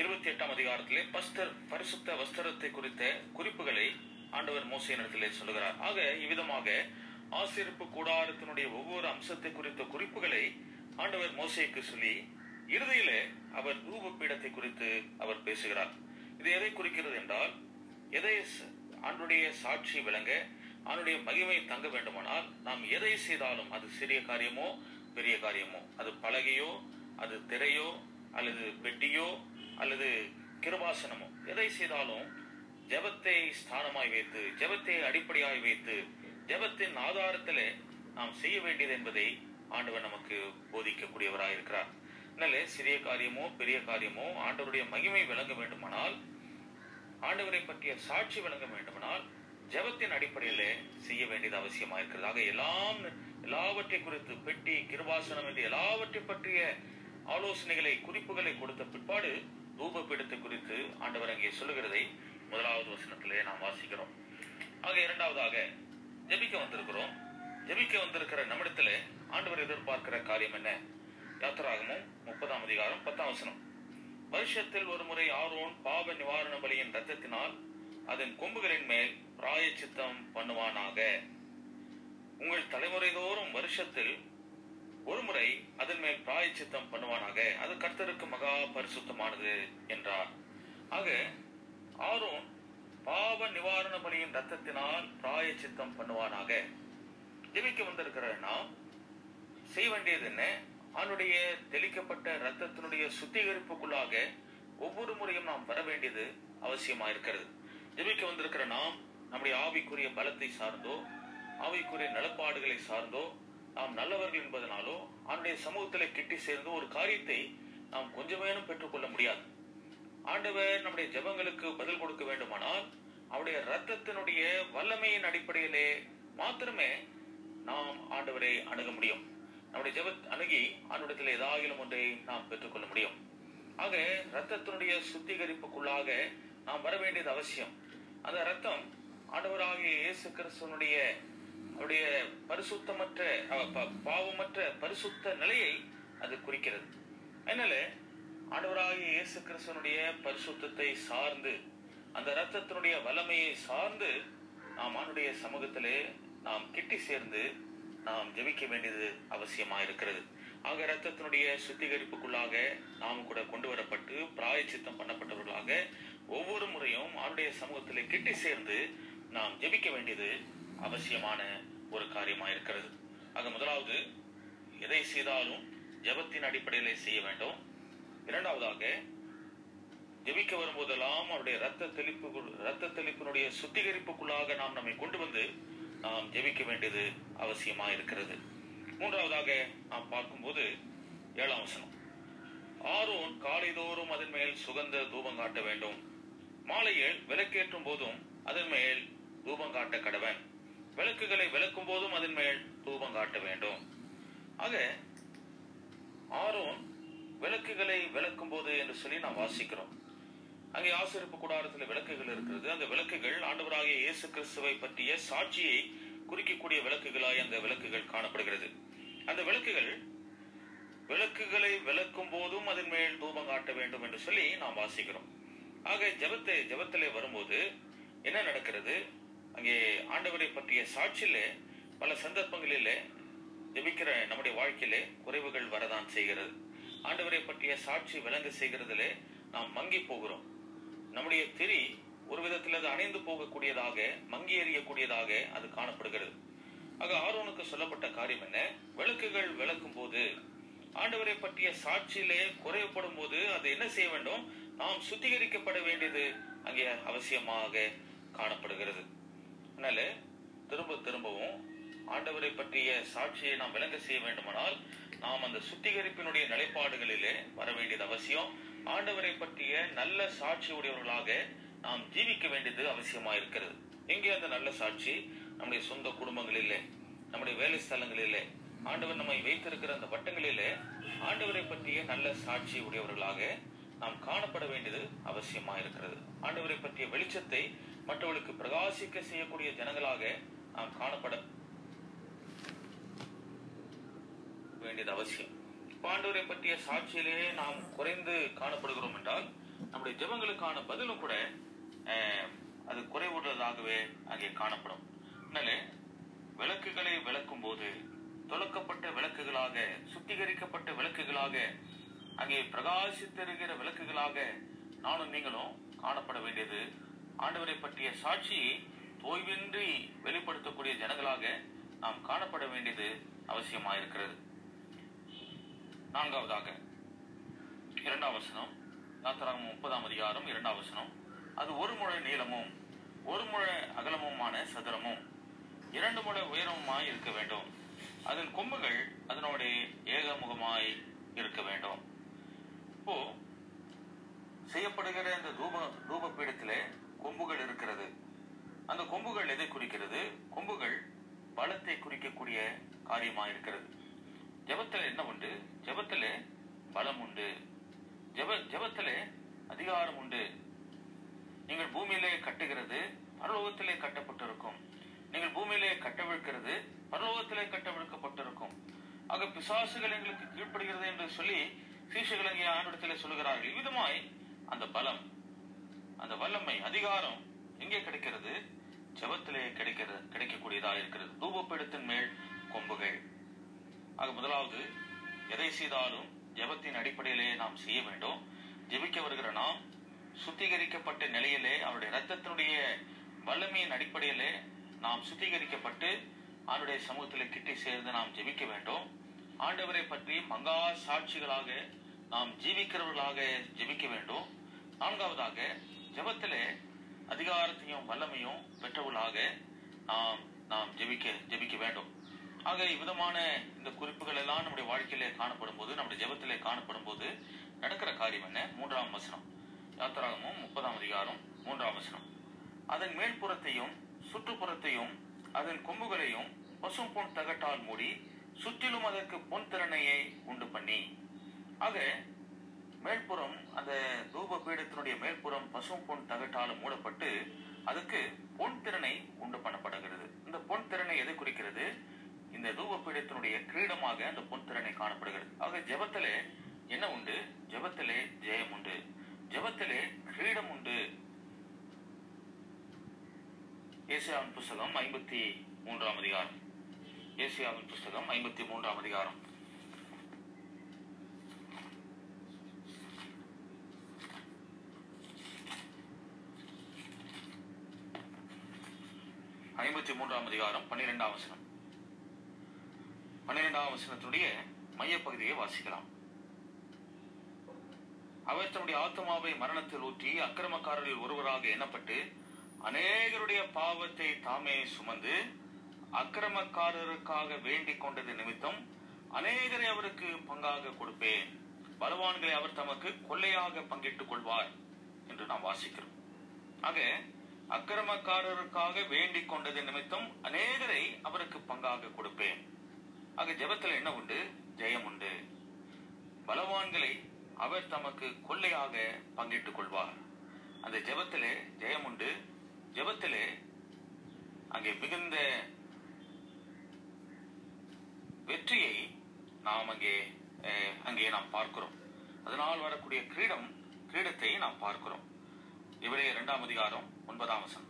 இருபத்தி எட்டாம் அதிகாரத்திலே பஸ்தர் பரிசுத்த வஸ்திரத்தை குறித்த குறிப்புகளை ஆண்டவர் மோசையினிடத்திலே சொல்லுகிறார். ஆக இவ்விதமாக ஆசிரிப்பு கூடாரத்தினுடைய ஒவ்வொரு அம்சத்தை குறித்த குறிப்புகளை ஆண்டவர் மோசைக்கு சொல்லி இறுதியிலே அவர் தூப பீடத்தை குறித்து அவர் பேசுகிறார். இது எதை குறிக்கிறது என்றால் எதை ஆண்டுடைய சாட்சி விளங்க அவனுடைய மகிமை தங்க வேண்டுமானால் நாம் எதை செய்தாலும் அது சிறிய காரியமோ பெரிய காரியமோ அது பலகையோ அது திரையோ அல்லது பெட்டியோ அல்லது கிருபாசனமோ? எதை செய்தாலும் ஜெபத்தை ஸ்தானமாய் வைத்து ஜெபத்தை அடிப்படையாய் வைத்து ஜெபத்தின் ஆதாரத்தில் நாம் செய்ய வேண்டியது என்பதை ஆண்டவர் நமக்கு போதிக்கக்கூடியவராக இருக்கிறார். அதனால சிறிய காரியமோ பெரிய காரியமோ ஆண்டவருடைய மகிமை விளங்க வேண்டுமானால் ஆண்டவரை பற்றிய சாட்சி விளங்க வேண்டுமானால் ஜெபத்தின் அடிப்படையிலே செய்ய வேண்டியது அவசியமா இருக்கிறது ஆக எல்லாம் எல்லாவற்றை குறித்து பெட்டி கிருபாசனம் என்று எல்லாவற்றை பற்றிய ஆலோசனைகளை குறிப்புகளை கொடுத்த பிற்பாடு தூப குறித்து ஆண்டவர் அங்கே சொல்லுகிறதை முதலாவது வசனத்திலே நாம் வாசிக்கிறோம். ஆக இரண்டாவதாக ஜெபிக்க வந்திருக்கிறோம். ஜெபிக்க வந்திருக்கிற நம்மிடத்துல ஆண்டவர் எதிர்பார்க்கிற காரியம் என்ன? யாத்திராகமும் முப்பதாம் அதிகாரம் பத்தாம் வசனம். வருஷத்தில் ஒரு முறை ஆரோன் பாவ நிவாரண பலியின் ரத்தத்தினால் அதன் கொம்புகளின் மேல் பிராயச்சித்தம் பண்ணுவானாக. உங்கள் தலைமுறை தோறும் வருஷத்தில் ஒரு முறை அதன் மேல் பிராயச்சித்தம் பண்ணுவானாக. அது கர்த்தருக்கு மகா பரிசுத்தமானது என்றார். ஆக ஆரோன் பாவ நிவாரண பலியின் ரத்தத்தினால் பிராயச்சித்தம் பண்ணுவானாக. ஜெபிக்க வந்திருக்கிற நாம் செய்ய வேண்டியது என்ன? அவனுடைய தெளிக்கப்பட்ட ரத்தத்தினுடைய சுத்திகரிப்புக்குள்ளாக ஒவ்வொரு முறையும் நாம் வர வேண்டியது அவசியமா இருக்கிறது. ஜெபிக்க வந்திருக்கிற நாம் நம்முடைய ஆவிக்குரிய பலத்தை சார்ந்தோ ஆவிக்குரிய நிலப்பாடுகளை சார்ந்தோ நாம் நல்லவர்கள் என்பதனாலோ அவனுடைய சமூகத்திலே கிட்டி சேர்ந்து ஒரு காரியத்தை நாம் கொஞ்சமேனும் பெற்றுக்கொள்ள முடியாது. ஆண்டவர் நம்முடைய ஜெபங்களுக்கு பதில் கொடுக்க வேண்டுமானால் அவருடைய ரத்தத்தினுடைய வல்லமையின் அடிப்படையிலே மாத்திரமே நாம் ஆண்டவரை அணுக முடியும். நம்முடைய ஜெபத் அணுகி ஆண்டவரத்தில் ஏதாகிலும் ஒன்றை நாம் பெற்றுக்கொள்ள முடியும். ஆக ரத்தத்தினுடைய சுத்திகரிப்புக்குள்ளாக நாம் வர வேண்டியது அவசியம். அந்த ரத்தம் ஆண்டவராகிய இயேசு கிறிஸ்துவனுடைய அவருடைய பரிசுத்தமற்ற ப- பாவமற்ற பரிசுத்த நிலையை அது குறிக்கிறது. அதனால ஆண்டவராகிய இயேசு கிறிஸ்தனுடைய பரிசுத்தத்தை சார்ந்து அந்த ரத்தத்தினுடைய வல்லமையை சார்ந்து நாம் ஆண்டுடைய சமூகத்திலே நாம் கிட்டி சேர்ந்து நாம் ஜெபிக்க வேண்டியது அவசியமா இருக்கிறது ஆக ரத்தத்தினுடைய சுத்திகரிப்புக்குள்ளாக நாம் கூட கொண்டு வரப்பட்டு பிராயச்சித்தம் பண்ணப்பட்டவர்களாக ஒவ்வொரு முறையும் அவருடைய சமூகத்திலே கிட்டி சேர்ந்து நாம் ஜெபிக்க வேண்டியது அவசியமான ஒரு காரியமா இருக்கிறது. ஆக முதலாவது எதை செய்தாலும் ஜெபத்தின் அடிப்படையில் செய்ய வேண்டும். இரண்டாவதாக ஜெபிக்க வரும்போதெல்லாம் அவருடைய ரத்த தெளிப்பு ரத்த தெளிப்பினுடைய சுத்திகரிப்புக்குள்ளாக நாம் நம்மை கொண்டு வந்து நாம் ஜெபிக்க வேண்டியது அவசியமா இருக்கிறது. மூன்றாவதாக நாம் பார்க்கும்போது ஏழாம் வசனம். ஆரோன் காலைதோறும் அதன் மேல் சுகந்த தூபம் காட்ட வேண்டும். மாலையில் விளக்கேற்றும் போதும் அதன் மேல் தூபம் காட்ட கடவன். விளக்குகளை விளக்கும் போதும் அதன் மேல் தூபம் காட்ட வேண்டும். ஆக ஆரோன் விளக்குகளை விளக்கும் போது என்று சொல்லி நாம் வாசிக்கிறோம். அங்கே ஆசிரிப்பு கூடாரத்தில் விளக்குகள் இருக்கிறது. அந்த விளக்குகள் ஆண்டவராகிய இயேசு கிறிஸ்துவை பற்றிய சாட்சியை குறிக்கக்கூடிய விளக்குகளாய் அந்த விளக்குகள் காணப்படுகிறது. அந்த விளக்குகள் விளக்குகளை விளக்கும் போதும் அதன் மேல் தூபம் காட்ட வேண்டும் என்று சொல்லி நாம் வாசிக்கிறோம். ஆக ஜபத்தை ஜபத்திலே வரும்போது என்ன நடக்கிறது? அங்கே ஆண்டவரை பற்றிய சாட்சியிலே பல சந்தர்ப்பங்களிலே ஜெபிக்கிற நம்முடைய வாழ்க்கையிலே குறைவுகள் வரதான் செய்கிறது. ஆண்டவரை பற்றிய சாட்சி விளங்க செய்கிறதிலே நாம் மங்கி போகிறோம். நம்முடைய திரி ஒரு விதத்தில் அது அணைந்து போகக்கூடியதாக மங்கி எறியக்கூடியதாக அது காணப்படுகிறது. ஆக ஆரோனுக்கு சொல்லப்பட்ட காரியம் என்ன? விளக்குகள் விளக்கும் போது ஆண்டவரை பற்றிய சாட்சியிலே குறைவுபடும் போது அது என்ன செய்ய வேண்டும்? நாம் சுத்திகரிக்கப்பட வேண்டியது அங்கே அவசியமாக காணப்படுகிறது. அதனால திரும்ப திரும்பவும் ஆண்டவரை பற்றிய சாட்சியை நாம் விளங்க செய்ய வேண்டுமானால் நாம் அந்த சுத்திகரிப்பினுடைய நிலைப்பாடுகளிலே வர வேண்டியது அவசியம். ஆண்டவரை பற்றிய நல்ல சாட்சி உடையவர்களாக நாம் ஜீவிக்க வேண்டியது அவசியமா இருக்கிறது. எங்கே அந்த நல்ல சாட்சி? நம்முடைய சொந்த குடும்பங்களிலே நம்முடைய வேலை ஸ்தலங்களிலே. ஆண்டவர் நம்மை வைத்திருக்கிற அந்த வட்டங்களிலே ஆண்டவரை பற்றிய நல்ல சாட்சி உடையவர்களாக நாம் காணப்பட வேண்டியது அவசியமா இருக்கிறது. ஆண்டவரை பற்றிய வெளிச்சத்தை மற்றவர்களுக்கு பிரகாசிக்க செய்யக்கூடிய ஜனங்களாக நாம் காணப்பட வேண்டியது அவசியம். பாண்டவரை பற்றிய சாட்சியிலேயே நாம் குறைந்து காணப்படுகிறோம் என்றால் நம்முடைய ஜெபங்களுக்கான பதிலும் கூட அது குறைவுள்ளதாகவே அங்கே காணப்படும். அதனால விளக்குகளை விளக்கும் போது தொலைக்கப்பட்ட விளக்குகளாக சுத்திகரிக்கப்பட்ட விளக்குகளாக அங்கே பிரகாசித்திருக்கிற விளக்குகளாக நானும் நீங்களும் காணப்பட வேண்டியது ஆண்டவரை பற்றிய சாட்சியை தோய்வின்றி வெளிப்படுத்தக்கூடிய ஜனங்களாக நாம் காணப்பட வேண்டியது அவசியமாயிருக்கிறது. நான்காவதாக இரண்டாம் வசனம் யாத்திராகம் முப்பதாம் அதிகாரம் இரண்டாம் வசனம். அது ஒரு முழ நீளமும் ஒரு முழ அகலமுமான சதுரமும் இரண்டு முழ உயரமுமாய் இருக்க வேண்டும். அதன் கொம்புகள் அதனோட ஏகமுகமாய் இருக்க வேண்டும். இப்போ செய்யப்படுகிற இந்த தூப தூப பீடத்திலே கொம்புகள் இருக்கிறது. அந்த கொம்புகள் எதை குறிக்கிறது? கொம்புகள் பலத்தை குறிக்கக்கூடிய காரியமா இருக்கிறது. ஜெபத்தில் என்ன உண்டு? ஜெபத்தில் பலம் உண்டு. ஜெப ஜெபத்தில் அதிகாரம் உண்டு. நீங்கள் பூமியிலே கட்டுகிறது பரலோகத்திலே கட்டப்பட்டிருக்கும். நீங்கள் பூமியிலே கட்டவிழ்க்கிறது பரலோகத்திலே கட்டவிழ்க்கப்பட்டிருக்கும். ஆக பிசாசுகள் எங்களுக்கு கீழ்ப்படுகிறது என்று சொல்லி சீசுகள் அங்கே ஆண்டிடத்திலே சொல்லுகிறார்கள். இவ்விதமாய் அந்த பலம் அந்த வல்லமை அதிகாரம் எங்கே கிடைக்கிறது? ஜபத்திலே கிடைக்கிறது கிடைக்கக்கூடியதாக இருக்கிறது. தூபப்பீடத்தின் மேல் கொம்புகள். ஆக முதலாவது எதை செய்தாலும் ஜெபத்தின் அடிப்படையிலே நாம் செய்ய வேண்டும். ஜெபிக்க வருகிற நாம் சுத்திகரிக்கப்பட்ட நிலையிலே அவருடைய ரத்தத்தினுடைய வல்லமையின் அடிப்படையிலே நாம் சுத்திகரிக்கப்பட்டு அவருடைய சமூகத்தில் கிட்டி சேர்ந்து நாம் ஜெபிக்க வேண்டும். ஆண்டவரை பற்றி மங்கா சாட்சிகளாக நாம் ஜீவிக்கிறவர்களாக ஜெபிக்க வேண்டும். நான்காவதாக ஜபத்துல அதிகாரத்தையும் வல்லமையும் பெற்றவர்களாக நாம் நாம் ஜெபிக்க ஜெபிக்க வேண்டும். ஆக இவ்விதமான இந்த குறிப்புகள் எல்லாம் நம்முடைய வாழ்க்கையிலே காணப்படும் போது நம்முடைய ஜபத்திலே காணப்படும் போது நடக்கிற காரியம் என்ன? மூன்றாம் வசனம். யாத்திராகமும் முப்பதாம் அதிகாரம் மூன்றாம் வசனம். அதன் மேல்புறத்தையும் சுற்றுப்புறத்தையும் அதன் கொம்புகளையும் பசும் பொன் தகட்டால் மூடி சுற்றிலும் அதற்கு பொன் திறனையை உண்டு பண்ணி. ஆக மேல்புறம் அந்த தூப பீடத்தினுடைய மேல்புறம் பசும் பொன் தகட்டால் மூடப்பட்டு அதுக்கு பொன் திறனை உண்டு பண்ணப்படுகிறது. இந்த பொன் திறனை எதை குறிக்கிறது? இந்த தூப பீடத்தினுடைய கிரீடமாக அந்த பொன் திறனை காணப்படுகிறது. ஆக ஜபத்திலே என்ன உண்டு? ஜபத்திலே ஜெயம் உண்டு. ஜபத்திலே கிரீடம் உண்டு. ஏசியாவின் புஸ்தகம் ஐம்பத்தி மூன்றாம் அதிகாரம். ஏசியாவின் புஸ்தகம் ஐம்பத்தி மூன்றாம் அதிகாரம். ஐம்பத்தி மூன்றாம் அதிகாரம் பன்னிரெண்டாம் வசனம். பன்னிரெண்டாம் வசனத்தினுடைய மையப்பகுதியை வாசிக்கலாம். அவர் தன்னுடைய ஆத்மாவை மரணத்தில் ஊற்றி அக்கிரமக்காரரில் ஒருவராக எண்ணப்பட்டு அநேகருடைய பாவத்தை தாமே சுமந்து அக்கிரமக்காரருக்காக வேண்டிக் கொண்டது நிமித்தம் அநேகரை அவருக்கு பங்காக கொடுப்பேன். பலவான்களை அவர் தமக்கு கொள்ளையாக பங்கிட்டுக் கொள்வார் என்று நாம் வாசிக்கிறோம். ஆக அக்கிரமக்காரருக்காக வேண்டிக் கொண்டது நிமித்தம் அநேகரை அவருக்கு பங்காக கொடுப்பேன். ஆக ஜெபத்தில் என்ன உண்டு? ஜெயம் உண்டு. பலவான்களை அவர் தமக்கு கொள்ளையாக பங்கிட்டுக் கொள்வார். அந்த ஜபத்திலே ஜெயம் உண்டு. ஜபத்திலே அங்கே மிகுந்த வெற்றியை நாம் அங்கே அங்கே நாம் பார்க்கிறோம். அதனால் வரக்கூடிய கிரீடம் கிரீடத்தை நாம் பார்க்கிறோம். இவரே இரண்டாம் அதிகாரம் ஒன்பதாம் வசம்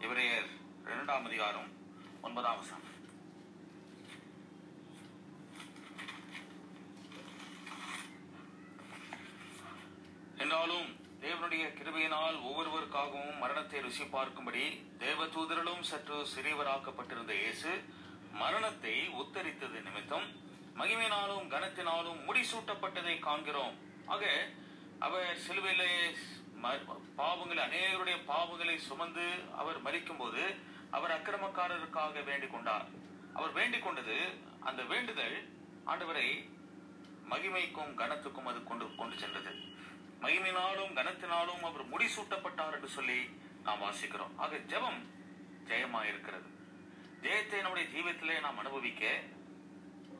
இவரையர் இரண்டாம் அதிகாரம் ஒன்பதாம் வசம் என்றாலும் தேவனுடைய கிருபையினால் ஒவ்வொருவருக்காகவும் மரணத்தை ருசி பார்க்கும்படி தேவ தூதரிலும் சற்று சிறியவராக்கப்பட்டிருந்த இயேசு மரணத்தை உத்தரித்தது நிமித்தம் மகிமையினாலும் கனத்தினாலும் முடிசூட்டப்பட்டதை காண்கிறோம். ஆக அவர் சிலுவையிலே பாவங்களை அநேகருடைய பாவங்களை சுமந்து அவர் மரிக்கும்போது அவர் அக்கிரமக்காரருக்காக வேண்டிக் கொண்டார் அவர் வேண்டிக் கொண்டது அந்த வேண்டுதல் ஆண்டவரை மகிமைக்கும் கனத்துக்கும் அது கொண்டு கொண்டு சென்றது. மகிமையினாலும் கனத்தினாலும் அவர் முடிசூட்டப்பட்டார் என்று சொல்லி நாம் வாசிக்கிறோம். ஆக ஜெபம் ஜெயமா இருக்கிறது ஜெயத்தை நம்முடைய ஜீவியத்திலே நாம் அனுபவிக்க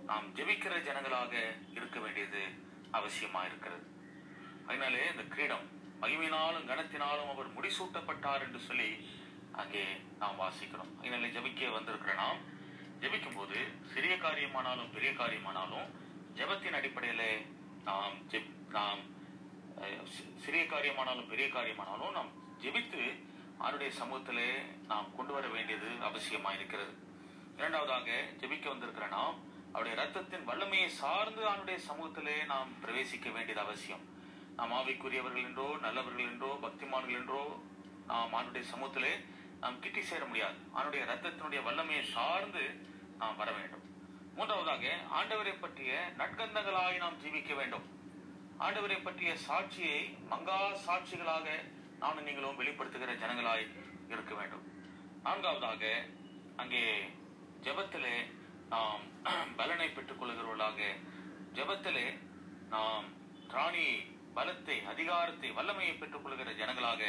நாம் ஜெபிக்கிற ஜனங்களாக இருக்க வேண்டியது அவசியமா இருக்கிறது அதனாலே இந்த கிரீடம் மகிமையினாலும் கனத்தினாலும் அவர் முடிசூட்டப்பட்டார் என்று சொல்லி அங்கே நாம் வாசிக்கிறோம். அதனாலே ஜெபிக்க வந்திருக்கிற நாம் ஜபிக்கும் போது சிறிய காரியமானாலும் பெரிய காரியமானாலும் ஜெபத்தின் அடிப்படையில் நாம் ஜெப் நாம் சிறிய காரியமானாலும் பெரிய காரியமானாலும் நாம் ஜெபித்து அவருடைய சமூகத்திலே நாம் கொண்டு வர வேண்டியது அவசியமாக இருக்கிறது. இரண்டாவதாக ஜெபிக்க வந்திருக்கிற நாம் அவருடைய ரத்தத்தின் வல்லமையை சார்ந்து அவனுடைய சமூகத்திலே நாம் பிரவேசிக்க வேண்டியது அவசியம். நாம் ஆவிக்குரியவர்கள் என்றோ நல்லவர்கள் என்றோ பக்திமான்கள் என்றோ நாம் அவனுடைய சமூகத்திலே நாம் கிட்டி சேர முடியாது. அவனுடைய ரத்தத்தினுடைய வல்லமையை சார்ந்து நாம் வர வேண்டும். மூன்றாவதாக ஆண்டவரை பற்றிய நற்கந்தங்களாய் நாம் ஜீவிக்க வேண்டும். ஆண்டவரை பற்றிய சாட்சியை மங்கா சாட்சிகளாக நானும் நீங்களும் வெளிப்படுத்துகிற ஜனங்களாய் இருக்க வேண்டும். நான்காவதாக அங்கே ஜபத்திலே நாம் (clears throat) பலனை பெற்றுக் கொள்கிறவர்களாக ஜபத்திலே நாம் திராணி பலத்தை அதிகாரத்தை வல்லமையை பெற்றுக் கொள்கிற ஜனங்களாக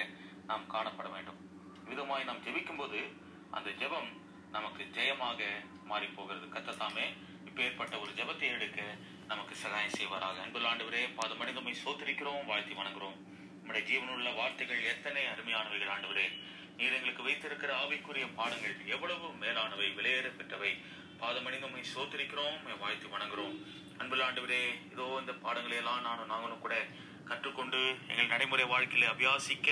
நாம் காணப்பட வேண்டும். விதமாய் நாம் ஜெபிக்கும் போது அந்த ஜெபம் நமக்கு ஜெயமாக மாறி போகிறது கத்தத்தாமே இப்ப ஏற்பட்ட ஒரு ஜெபத்தை எடுக்க நமக்கு சகாயம் செய்வாராக. அன்புள்ள ஆண்டவரே பாதம் மனிதமை சோத்தரிக்கிறோம் வாழ்த்தி வணங்குறோம். நம்முடைய ஜீவனுள்ள வார்த்தைகள் எத்தனை அருமையானவைகள் ஆண்டவரே. நீர் எங்களுக்கு வைத்திருக்கிற ஆவிக்குரிய பாடங்கள் எவ்வளவு மேலானவை விலையேற பெற்றவை. பாதமணிந்தமை சோத்திரிக்கிறோம் வாழ்த்து வாழ்த்தி வணங்குறோம். அன்புள்ள ஆண்டவரே இதோ இந்த பாடங்களை எல்லாம் நானும் நாங்களும் கூட கற்றுக்கொண்டு எங்கள் நடைமுறை வாழ்க்கையில் அபியாசிக்க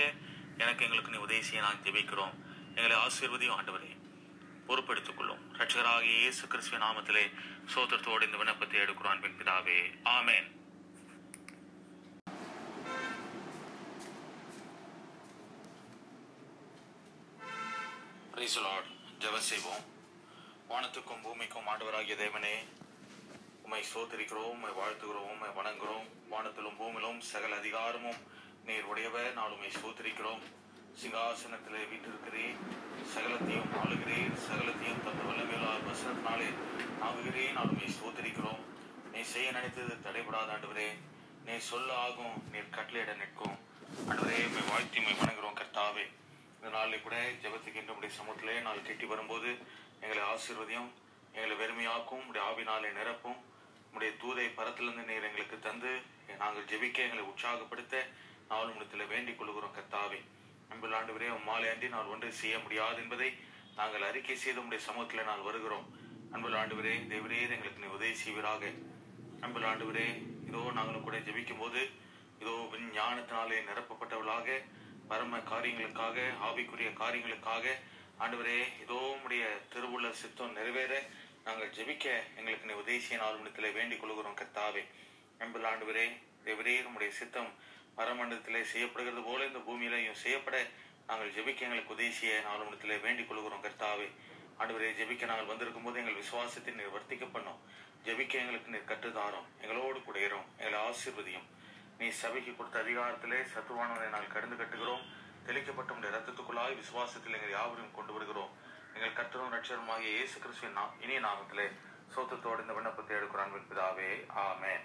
எனக்கு எங்களுக்கு நீ உதவி செய்ய நான் ஜெபிக்கிறோம் எங்களை ஆசீர்வதியும் ஆண்டவரே. பொறுப்பெடுத்துக் கொள்ளும். ரட்சகராகிய இயேசு கிறிஸ்துவ நாமத்திலே சோதரத்தோடு இந்த விண்ணப்பத்தை எடுக்கிறோம் அன்பின் பிதாவே. ஆமேன். ஜெபம் செய்வோம். வானத்துக்கும் பூமிக்கும் ஆண்டவராகிய தேவனே உம்மை சோதரிக்கிறோம் உமை வாழ்த்துகிறோம் உமை வணங்குகிறோம். வானத்திலும் பூமியிலும் சகல அதிகாரமும் நீர் உடையவர். நான் உமை சோதரிக்கிறோம் சிங்காசனத்திலே வீட்டிருக்கிறேன் சகலத்தையும் ஆளுகிறேன். சகலத்தையும் தந்த வல்லமையிலா வசனத்தினாலே ஆகுகிறேன். நான் உண்மை சோதரிக்கிறோம் நீ செய்ய நினைத்தது தடைபடாத ஆண்டவரே. நீ சொல்ல ஆகும் நீர் கட்டளையிட நிற்கும். ஆண்டவரே உண்மை வாழ்த்தி உண்மை வணங்குகிறோம் கர்த்தாவே. இந்த நாளில் கூட ஜபத்துக்கின்ற உடைய சமூகத்திலே நாள் கெட்டி வரும்போது எங்களை ஆசீர்வதியும் எங்களை வெறுமையாக்கும் உடைய ஆவினாலே நிரப்பும். உடைய தூதை பரத்திலிருந்து நீர் எங்களுக்கு தந்து நாங்கள் ஜெபிக்க எங்களை உற்சாகப்படுத்த நாள் உடத்தில் வேண்டிக் கொள்கிறோம் கர்த்தாவே. அன்புள்ள ஆண்டவரே உம்மாலே அன்றி நான் ஒன்று செய்ய முடியாது என்பதை நாங்கள் அறிக்கை செய்து உடைய சமூகத்தில் நான் வருகிறோம். அன்புள்ள ஆண்டவரே தேவரே எங்களுக்கு நீ உதவி செய்வீராக. அன்புள்ள ஆண்டவரே இதோ நாங்களும் கூட ஜெபிக்கும் போது இதோ ஞானத்தினாலே நிரப்பப்பட்டவர்களாக பரம காரியங்களுக்காக ஆவிக்குரிய காரியங்களுக்காக ஆண்டவரே இதோ உடைய திருவுள்ள சித்தம் நிறைவேற நாங்கள் ஜெபிக்க எங்களுக்கு நீ உதவி செய்ய நாள் மணித்திலே வேண்டிக் கொள்கிறோம் கத்தாவே அன்புள்ள ஆண்டவரே தேவரே நம்முடைய சித்தம் பரமண்டலத்திலே செய்யப்படுகிறது போல இந்த பூமியிலையும் செய்யப்பட நாங்கள் ஜெபிக்க எங்களுக்கு உதவி செய்ய நாள் மணித்திலே வேண்டிக் கொள்கிறோம் கர்த்தாவே. ஆண்டவரே ஜெபிக்க நாங்கள் வந்திருக்கும் போது எங்கள் விசுவாசத்தை நீர் வர்த்திக்க பண்ணோம். ஜெபிக்க எங்களுக்கு நீர் கற்றுதாரோம் எங்களோடு கூட இரும் எங்களை ஆசீர்வதியும். நீ சபைக்கு கொடுத்த அதிகாரத்திலே சத்துவானவனை நாங்கள் கடந்து கட்டுகிறோம். தெளிக்கப்பட்ட உடைய ரத்தத்துக்குள்ளாய் விசுவாசத்தில் எங்கள் யாவரையும் கொண்டு வருகிறோம். எங்கள் கற்றலும் ரட்சருமாகிய இயேசு கிறிஸ்துவின் நா- இனிய நாமத்திலே சோத்தத்தோடு இந்த விண்ணப்பத்தை எடுக்கிறான் அன்பின் பிதாவே. ஆமென்.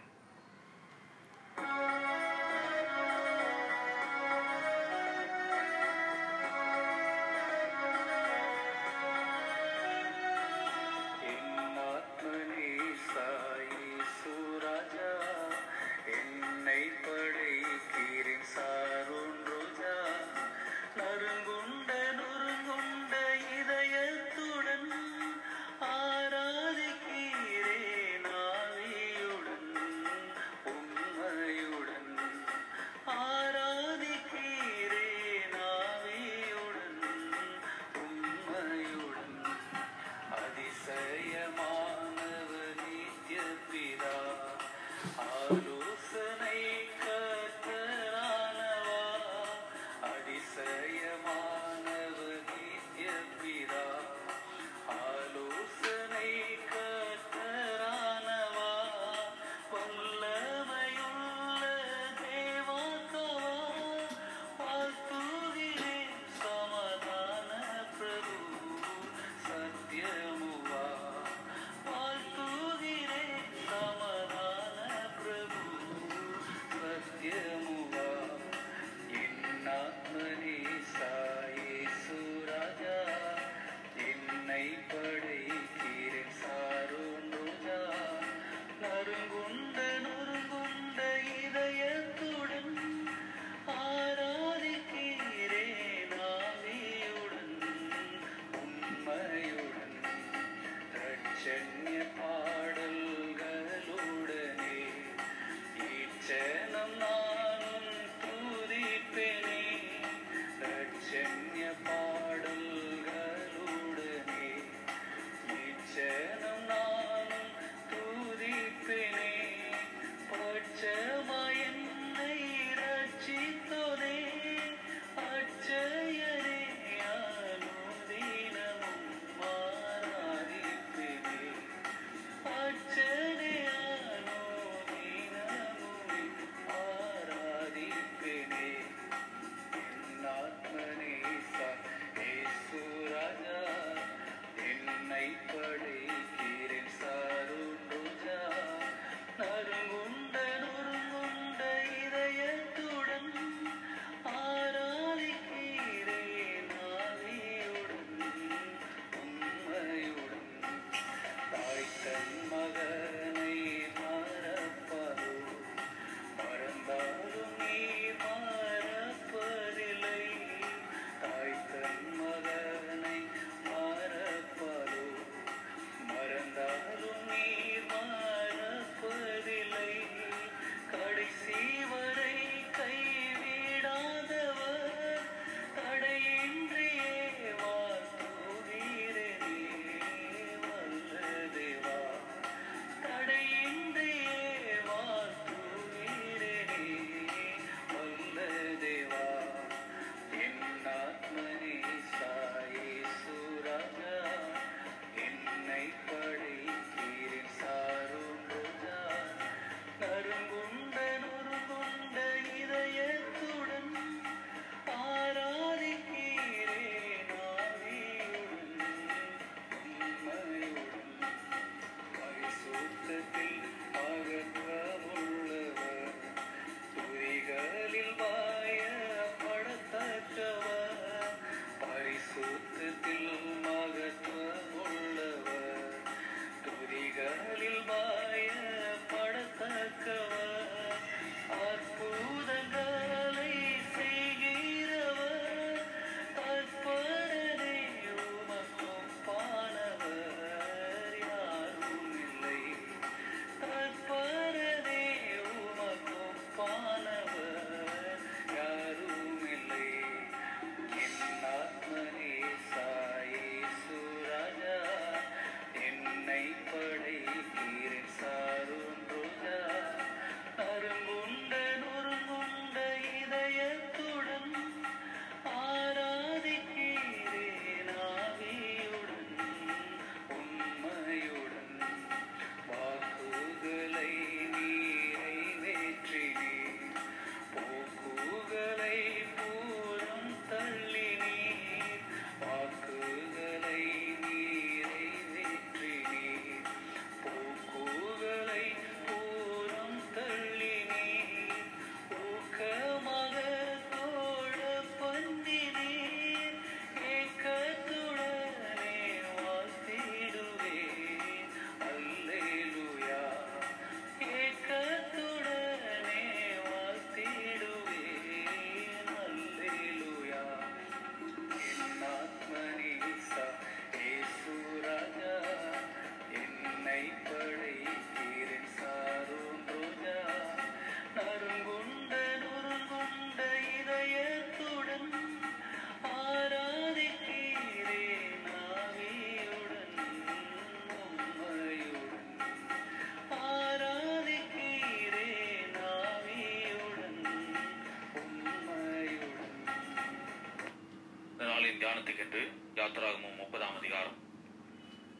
தியானத்துக்கென்று யாத்ராகமும் முப்பதாம் அதிகாரம்.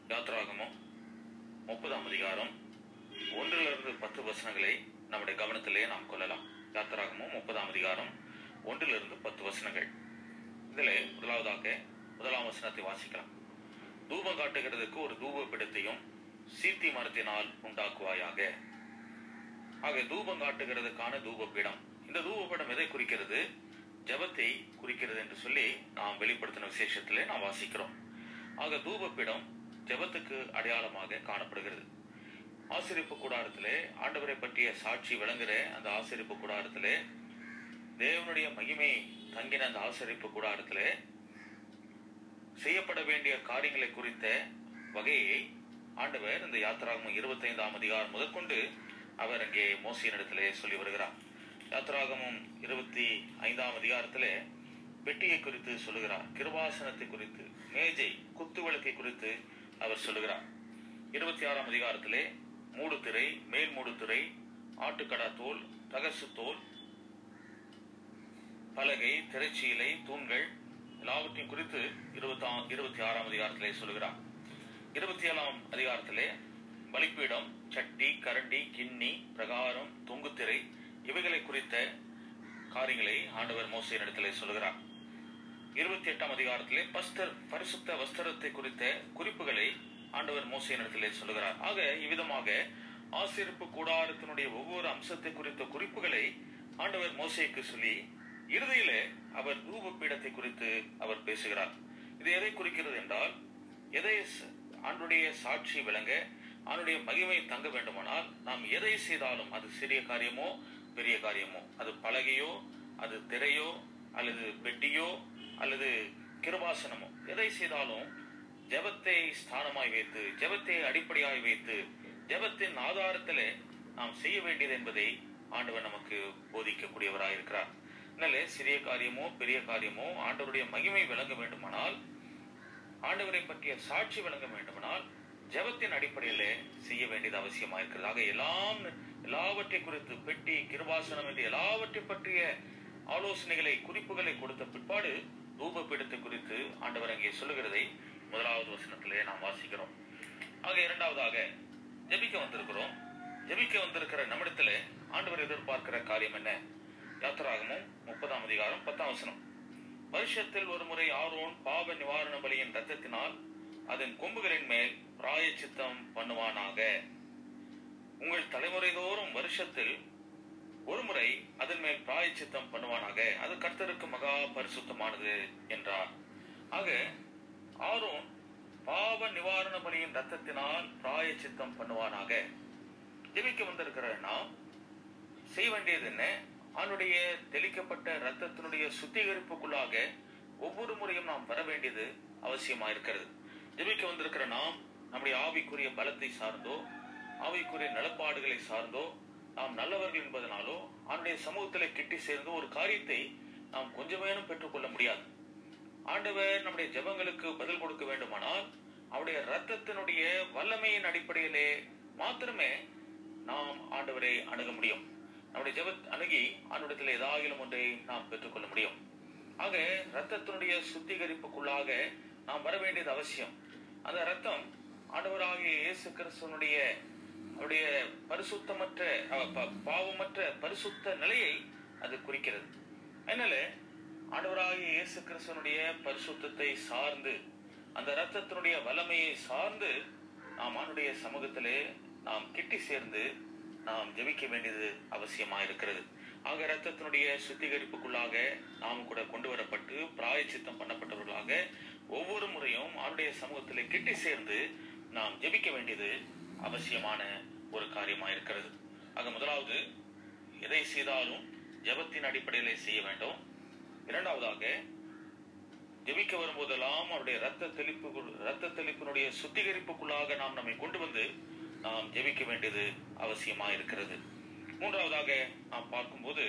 யாத்ராகமும் முப்பதாம் அதிகாரம். ஒன்றிலிருந்து பத்து வசனங்களை நம்முடைய கவனத்திலே நாம் கொள்ளலாம். யாத்ராகமும் முப்பதாம் அதிகாரம். ஒன்றிலிருந்து பத்து வசனங்கள். இதில் முதலாவதாக முதலாம் வசனத்தை வாசிக்கலாம். தூபம் காட்டுகிறதுக்கு ஒரு தூப பிடத்தையும் சீர்த்தி மரத்தினால் உண்டாக்குவாயாக. ஆக தூபம் காட்டுகிறதுக்கான தூப பீடம் இந்த தூப படம் எதை குறிக்கிறது? ஜெபத்தை குறிக்கிறது என்று சொல்லி நாம் வெளிப்படுத்தின விசேஷத்திலே நாம் வாசிக்கிறோம். ஆக தூபப்பிடம் ஜெபத்துக்கு அடையாளமாக காணப்படுகிறது. ஆசிரிப்பு கூடாரத்திலே ஆண்டவரை பற்றிய சாட்சி விளங்குகிற அந்த ஆசிரிப்பு கூடாரத்திலே தேவனுடைய மகிமை தங்கின அந்த ஆசிரிப்பு கூடாரத்திலே செய்யப்பட வேண்டிய காரியங்களை குறித்த வகையை ஆண்டவர் இந்த யாத்திராகும் இருபத்தைந்தாம் அதிகாரம் முதற்கொண்டு அவர் அங்கே மோசியனிடத்திலே சொல்லி வருகிறார். யாத்திராகமும் இருபத்தி ஐந்தாம் அதிகாரத்திலே பெட்டியை குறித்து சொல்லுகிறார். கிருபாசனத்தை குறித்து மேஜை குத்து விளக்கை குறித்து அவர் சொல்லுகிறார். இருபத்தி ஆறாம் அதிகாரத்திலே மூடுத்திரை மேல் மூடுதிரை ஆட்டுக்கடா தோல் ரகசு தோல் பலகை திரைச்சீலை தூண்கள் எல்லாவற்றையும் குறித்து இருபத்தாம் இருபத்தி ஆறாம் அதிகாரத்திலே சொல்லுகிறார். இருபத்தி ஏழாம் அதிகாரத்திலே பலிப்பீடம் சட்டி கரண்டி கிண்ணி பிரகாரம் தொங்குத்திரை இவைகளை குறித்த காரியங்களை ஆண்டவர் மோசையினிடத்திலே சொல்லுகிறார். இருபத்தி எட்டாம் அதிகாரத்திலே பஸ்தர் பரிசுத்த வஸ்திரத்தை குறித்த குறிப்புகளை ஆண்டவர் மோசையினிடத்திலே சொல்லுகிறார். ஆக இவ்விதமாக ஆசிரிப்பு கூடாரத்தினுடைய ஒவ்வொரு அம்சத்தை குறித்த குறிப்புகளை ஆண்டவர் மோசைக்கு சொல்லி இறுதியிலே அவர் ரூப பீடத்தை குறித்து அவர் பேசுகிறார். இது எதை குறிக்கிறது என்றால் எதை ஆண்டுடைய சாட்சி விளங்க ஆண்டுடைய மகிமை தங்க வேண்டுமானால் நாம் எதை செய்தாலும் அது சிறிய காரியமோ பெரிய காரியமோ? அது பலகையோ? அது திரையோ? அல்லது பெட்டியோ? அல்லது கிருபாசனமோ? எதை செய்தாலும் ஜெபத்தை ஸ்தானமாய் வைத்து ஜெபத்தை அடிப்படையாய் வைத்து ஜெபத்தின் ஆதாரத்திலே நாம் செய்ய வேண்டியது என்பதை ஆண்டவர் நமக்கு போதிக்கக்கூடியவராக இருக்கிறார். அதனால சிறிய காரியமோ பெரிய காரியமோ ஆண்டவருடைய மகிமை விளங்க வேண்டுமானால் ஆண்டவரை பற்றிய சாட்சி விளங்க வேண்டுமானால் ஜெபத்தின் அடிப்படையிலே செய்ய வேண்டியது அவசியமாக இருக்கிறது ஆக எல்லாம் எல்லாவற்றை குறித்து பெட்டி கிருபாசனம் என்று எல்லாவற்றை பற்றிய ஆலோசனைகளை குறிப்புகளை கொடுத்த பிற்பாடு தூபப்பீடத்தை குறித்து ஆண்டவர் அங்கே சொல்லுகிறதை முதலாவது வசனத்திலே நாம் வாசிக்கிறோம். ஆக இரண்டாவதாக ஜெபிக்க வந்திருக்கிறோம். ஜெபிக்க வந்திருக்கிற நம்மிடத்திலே ஆண்டவர் எதிர்பார்க்கிற காரியம் என்ன? யாத்திராகமும் முப்பதாம் அதிகாரம் பத்தாம் வசனம். வருஷத்தில் ஒரு முறை ஆரோன் பாவ நிவாரண பலியின் ரத்தத்தினால் அதன் கொம்புகளின் மேல் பிராயச்சித்தம் பண்ணுவானாக. உங்கள் தலைமுறை தோறும் வருஷத்தில் ஒரு முறை அதன் மேல் பிராயச்சித்தம் பண்ணுவானாக. அது கர்த்தருக்கு மகா பரிசுத்தமானது என்றார். ஆக ஆரோன் பாவ நிவாரண பலியின் ரத்தத்தினால் பிராயச்சித்தம் பண்ணுவானாக. ஜெபிக்க வந்திருக்கிற நாம் செய்ய வேண்டியது என்ன? அவனுடைய தெளிக்கப்பட்ட ரத்தத்தினுடைய சுத்திகரிப்புக்குள்ளாக ஒவ்வொரு முறையும் நாம் வர வேண்டியது அவசியமா இருக்கிறது. ஜெபிக்க வந்திருக்கிற நாம் நம்முடைய ஆவிக்குரிய பலத்தை சார்ந்தோ ஆவிக்குரிய நலப்பாடுகளை சார்ந்தோ நாம் நல்லவர்கள் என்பதனாலோ அவனுடைய சமூகத்திலே கிட்டி சேர்ந்தோ ஒரு காரியத்தை நாம் கொஞ்சமேனும் பெற்றுக்கொள்ள முடியாது. ஆண்டவர் நம்முடைய ஜெபங்களுக்கு பதில் கொடுக்க வேண்டுமானால் அவருடைய ரத்தத்தினுடைய வல்லமையின் அடிப்படையிலே மாத்திரமே நாம் ஆண்டவரை அணுக முடியும். நம்முடைய ஜெப அணுகி ஆண்டவரத்தில் ஏதாகிலும் ஒன்றை நாம் பெற்றுக்கொள்ள முடியும். ஆக ரத்தத்தினுடைய சுத்திகரிப்புக்குள்ளாக நாம் வர வேண்டியது அவசியம். அந்த ரத்தம் ஆண்டவராகிய இயேசு கிறிஸ்துவனுடைய அவருடைய பரிசுத்தமற்ற பாவமற்ற பரிசுத்த நிலையை அது குறிக்கிறது. அதனால ஆண்டவராகிய இயேசு கிறிஸ்தனுடைய பரிசுத்தத்தை சார்ந்து அந்த ரத்தத்தினுடைய வல்லமையை சார்ந்து நாம் ஆண்டுடைய சமூகத்திலே நாம் கிட்டி சேர்ந்து நாம் ஜெபிக்க வேண்டியது அவசியமா இருக்கிறது ஆக ரத்தத்தினுடைய சுத்திகரிப்புக்குள்ளாக நாம் கூட கொண்டு வரப்பட்டு பிராயச்சித்தம் பண்ணப்பட்டவர்களாக ஒவ்வொரு முறையும் அவருடைய சமூகத்திலே கிட்டி சேர்ந்து நாம் ஜெபிக்க வேண்டியது அவசியமான ஒரு காரியமாக இருக்கிறது. ஆக முதலாவது எதை செய்தாலும் ஜெபத்தின் அடிப்படையில் செய்ய வேண்டும். இரண்டாவதாக ஜெபிக்க வரும்போதெல்லாம் அவருடைய ரத்த தெளிப்பு ரத்த தெளிப்பினுடைய சுத்திகரிப்புக்குள்ளாக நாம் நம்மை கொண்டு வந்து நாம் ஜெபிக்க வேண்டியது அவசியமாக இருக்கிறது. மூன்றாவதாக நாம் பார்க்கும்போது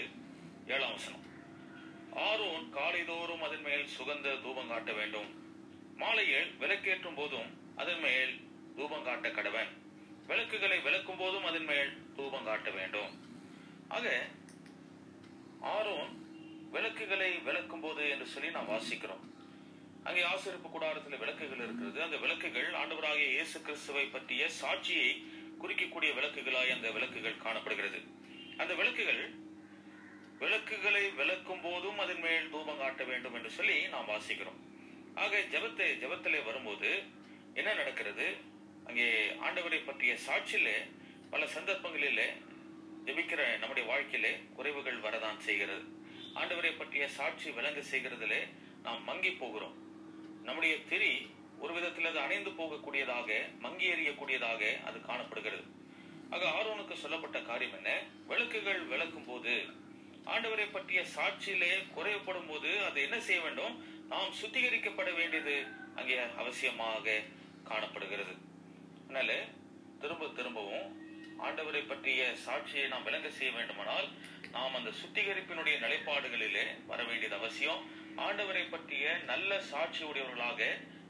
ஏழாம் வசனம். ஆரோன் காலைதோறும் அதன் மேல் சுகந்த தூபம் காட்ட வேண்டும். மாலையில் விளக்கேற்றும் போதும் அதன் மேல் தூபம் காட்ட கடவன். விளக்குகளை விளக்கும் போதும் அதன் மேல் தூபம் காட்ட வேண்டும். ஆக ஆரோன் விளக்குகளை விளக்கும் போது என்று சொல்லி நாம் வாசிக்கிறோம். அங்கே ஆசிரிப்பு கூடாரத்தில் விளக்குகள் இருக்கிறது. அந்த விளக்குகள் ஆண்டவராகிய இயேசு கிறிஸ்துவை பற்றிய சாட்சியை குறிக்கக்கூடிய விளக்குகளாய் அந்த விளக்குகள் காணப்படுகிறது. அந்த விளக்குகள் விளக்குகளை விளக்கும் போதும் அதன் மேல் தூபம் காட்ட வேண்டும் என்று சொல்லி நாம் வாசிக்கிறோம். ஆக ஜெபத்தை ஜபத்திலே வரும்போது என்ன நடக்கிறது? அங்கே ஆண்டவரை பற்றிய சாட்சியிலே பல சந்தர்ப்பங்களிலே ஜெபிக்கிற நம்முடைய வாழ்க்கையிலே குறைவுகள் வரதான் செய்கிறது. ஆண்டவரை பற்றிய சாட்சி விளங்க செய்கிறதுலே நாம் மங்கி போகிறோம். நம்முடைய திரி ஒரு விதத்தில் அது அணைந்து போகக்கூடியதாக மங்கி எறியக்கூடியதாக அது காணப்படுகிறது. ஆக ஆரோனுக்கு சொல்லப்பட்ட காரியம் என்ன? விளக்குகள் விளக்கும் போது ஆண்டவரை பற்றிய சாட்சியிலே குறைவுபடும் போது அது என்ன செய்ய வேண்டும்? நாம் சுத்திகரிக்கப்பட வேண்டியது அங்கே அவசியமாக காணப்படுகிறது. அதனால திரும்ப திரும்பவும் ஆண்டவரை பற்றிய சாட்சியை நாம் விளங்க செய்ய வேண்டுமானால் நாம் அந்த சுத்திகரிப்பினுடைய நிலைப்பாடுகளிலே வர வேண்டியது அவசியம். ஆண்டவரை பற்றிய நல்ல சாட்சி உடையவர்களாக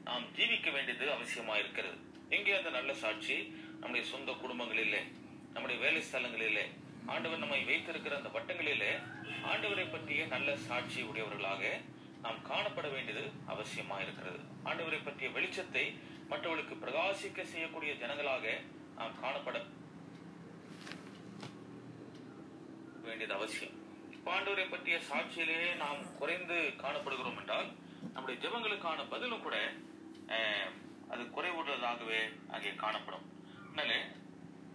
நாம் ஜீவிக்க வேண்டியது அவசியமா இருக்கிறது. எங்கே அந்த நல்ல சாட்சி? நம்முடைய சொந்த குடும்பங்களிலே நம்முடைய வேலை ஸ்தலங்களிலே. ஆண்டவர் நம்மை வைத்திருக்கிற அந்த வட்டங்களிலே ஆண்டவரை பற்றிய நல்ல சாட்சி உடையவர்களாக நாம் காணப்பட வேண்டியது அவசியமா இருக்கிறது ஆண்டவரை பற்றிய வெளிச்சத்தை மற்றவர்களுக்கு பிரகாசிக்க செய்யக்கூடிய ஜனங்களாக நாம் காணப்பட வேண்டியது அவசியம். பாண்டவரை பற்றிய சாட்சியிலேயே நாம் குறைந்து காணப்படுகிறோம் என்றால் நம்முடைய ஜெபங்களுக்கான பதிலும் கூட அஹ், அது குறைவுள்ளதாகவே அங்கே காணப்படும். அதனால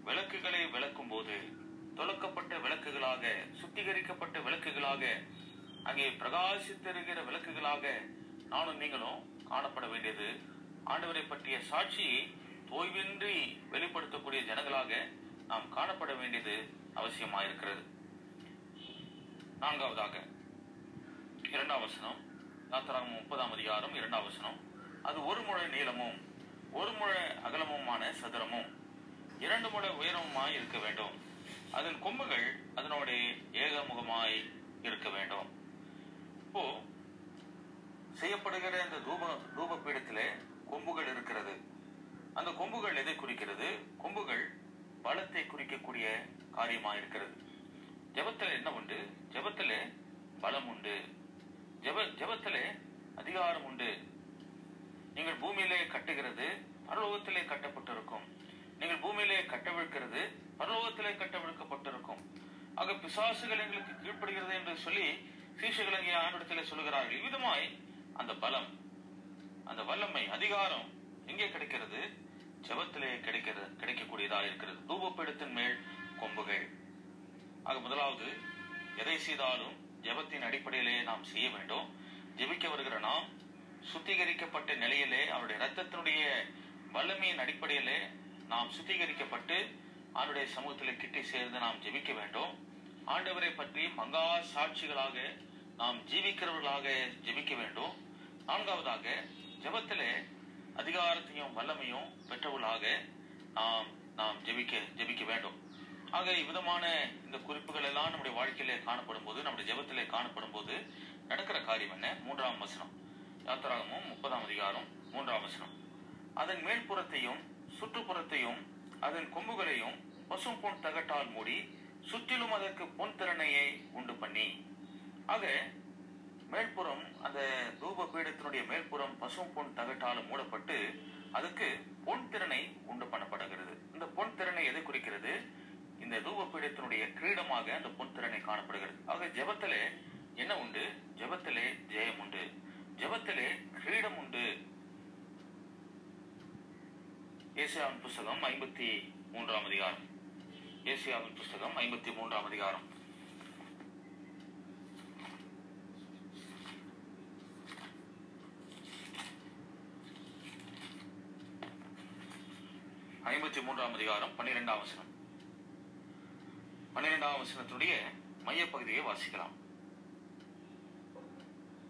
விளக்குகளை விளக்கும் போது தொலைக்கப்பட்ட விளக்குகளாக சுத்திகரிக்கப்பட்ட விளக்குகளாக அங்கே பிரகாசித்திருக்கிற விளக்குகளாக நானும் நீங்களும் காணப்பட வேண்டியது. ஆண்டவரை பற்றிய சாட்சியை தோய்வின்றி வெளிப்படுத்தக்கூடிய ஜனங்களாக நாம் காணப்பட வேண்டியது அவசியமாயிருக்கிறது. நான்காவதாக இரண்டாம் வசனம் யாத்திராகம் முப்பதாம் அதிகாரம் இரண்டாம் வசனம். அது ஒரு முழ நீளமும் ஒரு முழ அகலமுமான சதுரமும். இரண்டு முழ உயரமுமாய் இருக்க வேண்டும். அதன் கொம்புகள் அதனோட ஏகமுகமாய் இருக்க வேண்டும். அப்போ செய்யப்படுகிற இந்த தூப தூப பீடத்திலே கொம்புகள் இருக்கிறது. அந்த கொம்புகள் எதை குறிக்கிறது? கொம்புகள் பலத்தை குறிக்கக்கூடிய காரியமா இருக்கிறது. ஜபத்தில் என்ன உண்டு? ஜபத்தில் பலம் உண்டு. ஜெப ஜபத்தில் அதிகாரம் உண்டு. நீங்கள் பூமியிலே கட்டுகிறது பரலோகத்திலே கட்டப்பட்டிருக்கும். நீங்கள் பூமியிலே கட்டவிழ்க்கிறது பரலோகத்திலே கட்டவிழ்க்கப்பட்டிருக்கும். ஆக பிசாசுகள் எங்களுக்கு கீழ்ப்படுகிறது என்று சொல்லி சீஷர்கள் ஆண்டிடத்தில் சொல்லுகிறார்கள் இவ்விதமாய் அந்த பலம் அந்த வல்லமை அதிகாரம் எங்கே கிடைக்கிறது? ஜபத்திலே கிடைக்கிறது கிடைக்கக்கூடியதா இருக்கிறது. தூபப்பீடத்தின் மேல் கொம்புகள். ஆக முதலாவது எதை செய்தாலும் ஜெபத்தின் அடிப்படையிலே நாம் செய்ய வேண்டும். ஜெபிக்க வருகிற நாம் சுத்திகரிக்கப்பட்ட நிலையிலே அவருடைய ரத்தத்தினுடைய வல்லமையின் அடிப்படையிலே நாம் சுத்திகரிக்கப்பட்டு அவருடைய சமூகத்திலே கிட்டி சேர்ந்து நாம் ஜெபிக்க வேண்டும். ஆண்டவரை பற்றி மங்கா சாட்சிகளாக நாம் ஜீவிக்கிறவர்களாக ஜெபிக்க வேண்டும். நான்காவதாக ஜெபத்திலே அதிகாரத்தையும் வல்லமையும் பெற்றவர்களாக நாம் நாம் ஜெபிக்க ஜெபிக்க வேண்டும். ஆக இவ்விதமான இந்த குறிப்புகள் எல்லாம் நம்முடைய வாழ்க்கையிலே காணப்படும் போது நம்முடைய ஜெபத்திலே காணப்படும் போது நடக்கிற காரியம் என்ன? மூன்றாம் வசனம். யாத்திராகமும் முப்பதாம் அதிகாரம் மூன்றாம் வசனம். அதன் மேல்புறத்தையும் சுற்றுப்புறத்தையும் அதன் கொம்புகளையும் பசும் பொன் தகட்டால் மூடி சுற்றிலும் அதற்கு பொன் திறனையை உண்டு பண்ணி. ஆக மேல்புறம் அந்த தூப பீடத்தினுடைய மேல்புறம் பசும் பொன் தகட்டாலும் மூடப்பட்டு அதுக்கு பொன் திறனை உண்டு பண்ணப்படுகிறது. இந்த பொன் திறனை எதை குறிக்கிறது? இந்த தூப பீடத்தினுடைய கிரீடமாக அந்த பொன் திறனை காணப்படுகிறது. ஆக ஜபத்திலே என்ன உண்டு? ஜபத்திலே ஜெயம் உண்டு. ஜபத்திலே கிரீடம் உண்டு. ஏசியாவின் புஸ்தகம் ஐம்பத்தி மூன்றாம் அதிகாரம். ஏசியாவின் புஸ்தகம் ஐம்பத்தி மூன்றாம் அதிகாரம். ஐம்பத்தி மூன்றாம் அதிகாரம் பன்னிரெண்டாம் வசனம். பன்னிரெண்டாம் வசனத்துடைய மையப்பகுதியை வாசிக்கலாம்.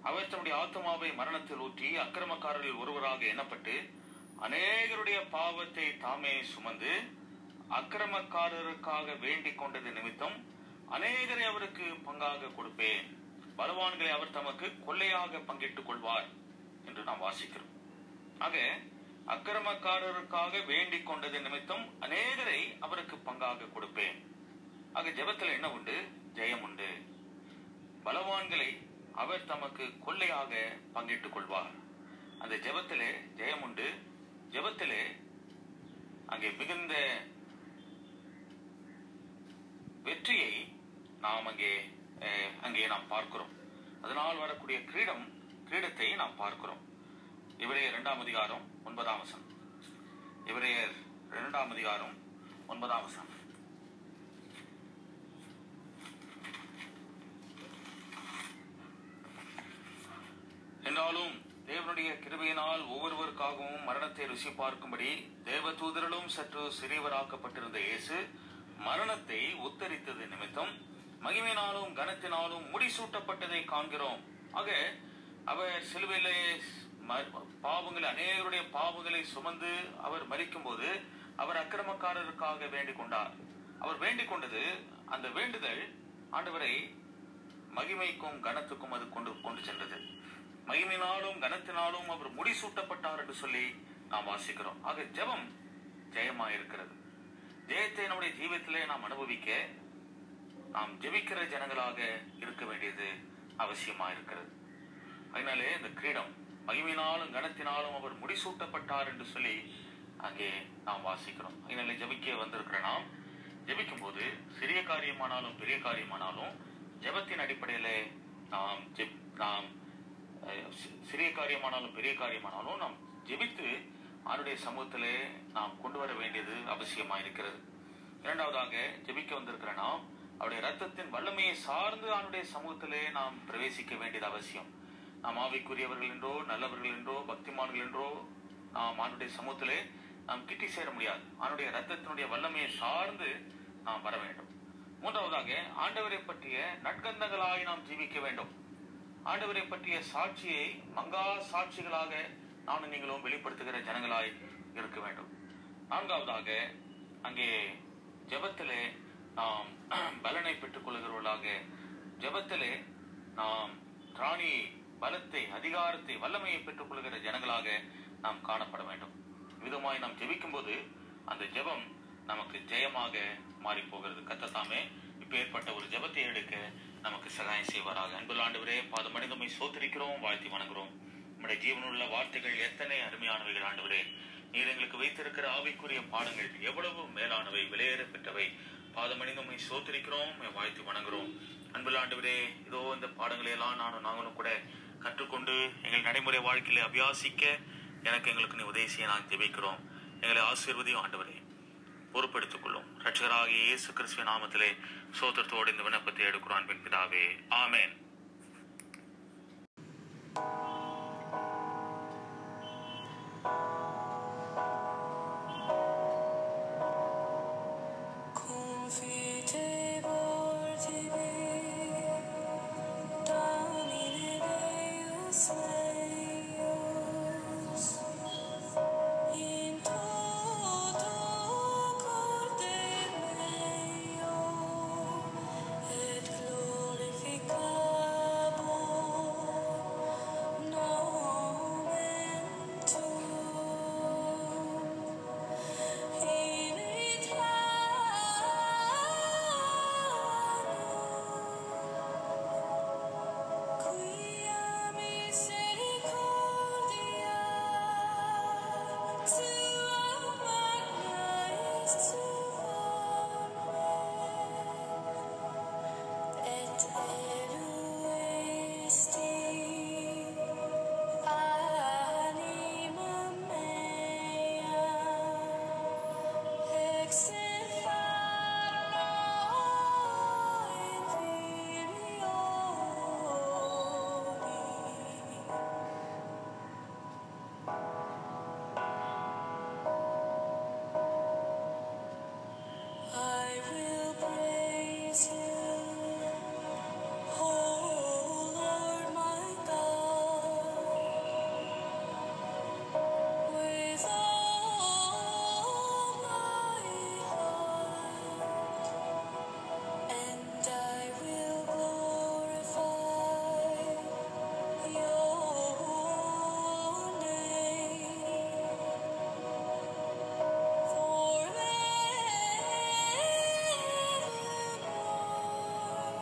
அவர் தன்னுடைய ஆத்மாவை மரணத்தில் ஊற்றி அக்கிரமக்காரரில் ஒருவராக எண்ணப்பட்டு அநேகருடைய பாவத்தை தாமே சுமந்து அக்கிரமக்காரருக்காக வேண்டிக் கொண்டது நிமித்தம் அநேகரை அவருக்கு பங்காக கொடுப்பேன். பலவான்களை அவர் தமக்கு கொள்ளையாக பங்கிட்டுக் கொள்வார் என்று நாம் வாசிக்கிறோம். ஆக அக்கிரமக்காரருக்காக வேண்டிக் கொண்டது நிமித்தம் அநேகரை அவருக்கு பங்காக கொடுப்பேன். ஆக ஜெபத்தில் என்ன உண்டு? ஜெயம் உண்டு. பலவான்களை அவர் தமக்கு கொள்ளையாக பங்கிட்டுக் கொள்வார். அந்த ஜெபத்திலே ஜெயம் உண்டு. ஜெபத்திலே அங்கே மிகுந்த வெற்றியை நாம் அங்கே அங்கே நாம் பார்க்கிறோம். அதனால் வரக்கூடிய கிரீடம் கிரீடத்தை நாம் பார்க்கிறோம். இவரையர் இரண்டாம் அதிகாரம் ஒன்பதாம் வசனம். இவரையர் இரண்டாம் அதிகாரம் ஒன்பதாம் வசனம். என்றாலும் தேவனுடைய கிருபையினால் ஒவ்வொருவருக்காகவும் மரணத்தை ருசி பார்க்கும்படி தேவதூதரிலும் சற்று சிறியவராக்கப்பட்டிருந்த இயேசு மரணத்தை உத்தரித்தது நிமித்தம் மகிமையினாலும் கனத்தினாலும் முடிசூட்டப்பட்டதை காண்கிறோம். ஆக அவர் சிலுவையிலே ம- பாவங்களை அநேகருடைய பாவங்களை சுமந்து அவர் மரிக்கும்போது அவர் அக்கிரமக்காரருக்காக வேண்டிக் கொண்டார் அவர் வேண்டிக் கொண்டது அந்த வேண்டுதல் ஆண்டவரை மகிமைக்கும் கனத்துக்கும் அது கொண்டு கொண்டு சென்றது. மகிமையினாலும் கனத்தினாலும் அவர் முடிசூட்டப்பட்டார் என்று சொல்லி நாம் வாசிக்கிறோம். ஆக ஜெபம் ஜெயமாயிருக்கிறது. ஜெயத்தை நம்முடைய ஜீவியத்திலே நாம் அனுபவிக்க நாம் ஜெபிக்கிற ஜனங்களாக இருக்க வேண்டியது அவசியமா இருக்கிறது. அதனாலே இந்த கிரீடம் மகிமையினாலும் கனத்தினாலும் அவர் முடிசூட்டப்பட்டார் என்று சொல்லி அங்கே நாம் வாசிக்கிறோம். அதனாலே ஜெபிக்க வந்திருக்கிற நாம் ஜபிக்கும் போது சிறிய காரியமானாலும் பெரிய காரியமானாலும் ஜெபத்தின் அடிப்படையில நாம் ஜெப் நாம் சிறிய காரியமானாலும் பெரிய காரியமானாலும் நாம் ஜெபித்து அவருடைய சமூகத்திலே நாம் கொண்டு வர வேண்டியது அவசியமா இருக்கிறது. இரண்டாவதாக ஜெபிக்க வந்திருக்கிற நாம் அவருடைய ரத்தத்தின் வல்லமையை சார்ந்து அவனுடைய சமூகத்திலே நாம் பிரவேசிக்க வேண்டியது அவசியம். நாம் ஆவிக்குரியவர்கள் என்றோ நல்லவர்கள் என்றோ பக்திமான்கள் என்றோ நாம் அவனுடைய சமூகத்திலே நாம் கிட்டி சேர முடியாது. அவனுடைய ரத்தத்தினுடைய வல்லமையை சார்ந்து நாம் வர வேண்டும். மூன்றாவதாக ஆண்டவரை பற்றிய நட்கந்தங்களாய் நாம் ஜீவிக்க வேண்டும். ஆண்டவரை பற்றிய சாட்சியை மங்கா சாட்சிகளாக நானும் நீங்களும் வெளிப்படுத்துகிற ஜனங்களாய் இருக்க வேண்டும். நான்காவதாக அங்கே ஜபத்திலே நாம் (clears throat) பலனை பெற்றுக் கொள்கிறவர்களாக ஜபத்திலே நாம் ராணி பலத்தை அதிகாரத்தை வல்லமையை பெற்றுக் கொள்கிற ஜனங்களாக நாம் காணப்பட வேண்டும். விதமாய் நாம் ஜெபிக்கும் போது அந்த ஜெபம் நமக்கு ஜெயமாக மாறி போகிறது கத்தத்தாமே இப்ப ஏற்பட்ட ஒரு ஜெபத்தை எடுக்க நமக்கு சகாயம் செய்வாராக. அன்புள்ள ஆண்டவரே மனிதமை சோத்திரிக்கிறோம் வாழ்த்தி வணங்குறோம் நம்முடைய ஜீவனுள்ள வார்த்தைகள் எத்தனை அருமையானவைகள் ஆண்டவரே. நீர் எங்களுக்கு வைத்திருக்கிற ஆவிக்குரிய பாடங்கள் எவ்வளவு மேலானவை விலையேற பெற்றவை. பாதமணிந்தமை சோத்திரிக்கிறோம் உம்மை வாழ்த்து வணங்குறோம். அன்புள்ள ஆண்டவரே இதோ இந்த பாடங்களை எல்லாம் நானும் நாங்களும் கூட கற்றுக்கொண்டு எங்கள் நடைமுறை வாழ்க்கையில அபியாசிக்க எனக்கு எங்களுக்கு நீ உதவி செய்ய நான் ஜெபிக்கிறோம். எங்களை ஆசீர்வதியும் ஆண்டவரே. பொறுப்பெடுத்துக் கொள்ளும். ரட்சகராகிய இயேசு கிறிஸ்துவ நாமத்திலே சோத்திரத்தோடு இந்த விண்ணப்பத்தை எடுக்கிறோம் அன்பின் பிதாவே. ஆமேன்.